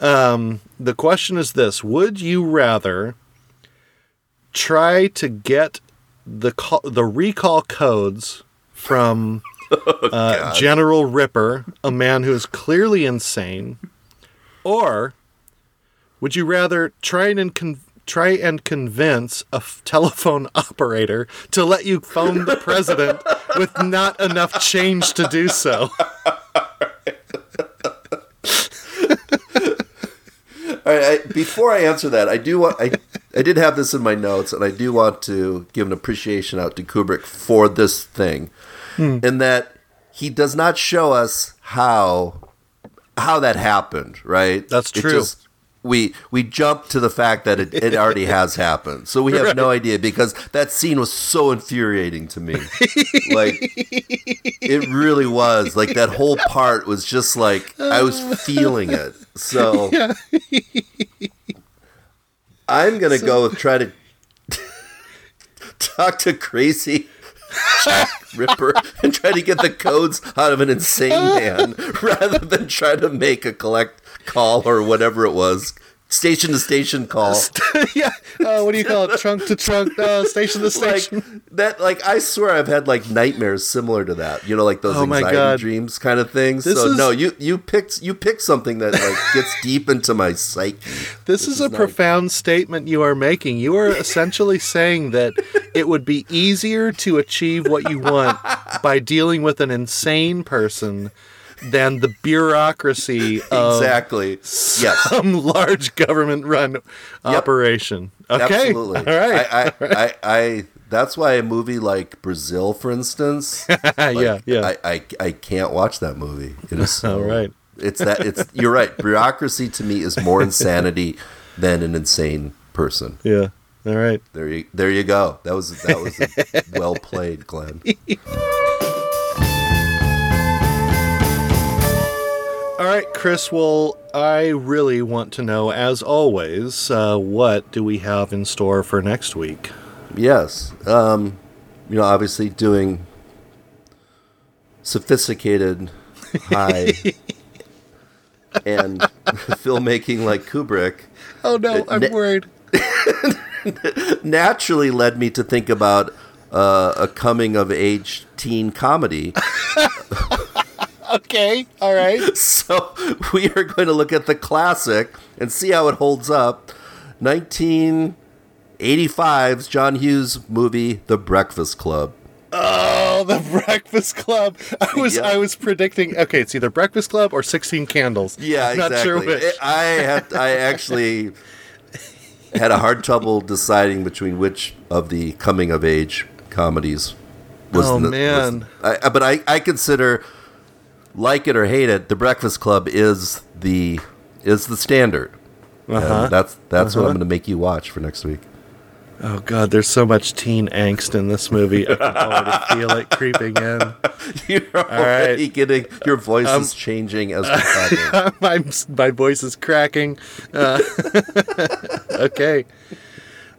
S1: um, the question is this. Would you rather try to get the, call, the recall codes from uh, General Ripper, a man who is clearly insane, or would you rather try and con- try and convince a f- telephone operator to let you phone the president with not enough change to do so?
S2: All right, I, before I answer that, I do want I I did have this in my notes, and I do want to give an appreciation out to Kubrick for this thing,
S1: Hmm.
S2: in that he does not show us how how that happened. Right?
S1: That's
S2: It
S1: true.
S2: We we jump to the fact that it, it already has happened, so we have no idea because that scene was so infuriating to me. like it really was. Like that whole part was just like I was uh. feeling it. So. I'm gonna go with try to talk to crazy Jack Ripper and try to get the codes out of an insane man rather than try to make a collect call or whatever it was. Station to station call.
S1: yeah. Uh, what do you call it? Trunk to trunk, uh, station to station.
S2: Like that like I swear I've had like nightmares similar to that. You know, like those
S1: Oh
S2: anxiety dreams kind of things.
S1: This
S2: so
S1: is-
S2: no, you you picked you picked something that like gets deep into my psyche.
S1: This, is, a
S2: not-
S1: profound statement you are making. You are essentially saying that it would be easier to achieve what you want by dealing with an insane person than the bureaucracy of
S2: Exactly. Yes.
S1: some large government run operation. Okay.
S2: Absolutely.
S1: All right.
S2: I, I, I, I, that's why a movie like Brazil, for instance,
S1: yeah, yeah.
S2: I, I, I can't watch that movie. It is so,
S1: All right.
S2: It's that it's you're right. Bureaucracy to me is more insanity than an insane person.
S1: yeah. All right.
S2: There you there you go. That was that was well played, Glenn.
S1: Right, Chris. Well, I really want to know, as always, uh, what do we have in store for next week?
S2: Yes. Um, you know, obviously doing sophisticated, high and filmmaking like Kubrick
S1: Oh no, I'm
S2: ne-
S1: worried.
S2: naturally led me to think about uh, a coming of age teen comedy.
S1: Okay. All right.
S2: so we are going to look at the classic and see how it holds up. 1985's John Hughes movie, The Breakfast Club.
S1: Oh, the Breakfast Club. I was
S2: Yeah.
S1: I was predicting. Okay, it's either Breakfast Club or Sixteen Candles.
S2: Yeah,
S1: I'm not
S2: exactly.
S1: sure which.
S2: I had I actually had a hard trouble deciding between which of the coming of age comedies was
S1: Oh,
S2: the-
S1: man.
S2: I, I- but I, I consider like it or hate it, The Breakfast Club is the is the standard.
S1: Uh-huh.
S2: that's that's what
S1: Uh-huh.
S2: I'm going to make you watch for next week.
S1: Oh God, there's so much teen angst in this movie. I can already feel it creeping in.
S2: You're already getting your voice
S1: Um,
S2: is changing as we're talking.
S1: my my voice is cracking. Uh, okay.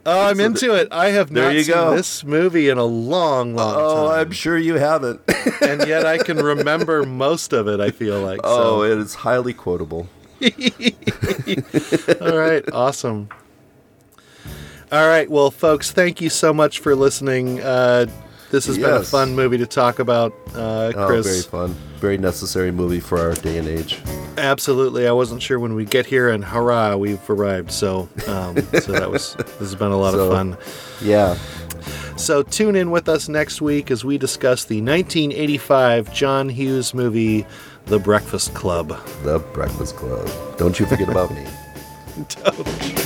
S1: Oh, I'm into it. I have not seen
S2: go.
S1: this movie in a long, long
S2: Oh,
S1: time.
S2: I'm sure you haven't.
S1: and yet I can remember most of it. I feel like.
S2: oh,
S1: so.
S2: it is highly quotable.
S1: All right, awesome. All right, well, folks, thank you so much for listening. Uh, this has been a fun movie to talk about, uh, Chris.
S2: Oh, very fun. Very necessary movie for our day and age.
S1: Absolutely, I wasn't sure when we get here, and hurrah, we've arrived. So, um, so that was this has been a lot
S2: So-
S1: of fun.
S2: Yeah.
S1: So tune in with us next week as we discuss the 1985 John Hughes movie, The Breakfast Club.
S2: The Breakfast Club. Don't you forget about me.
S1: Don't.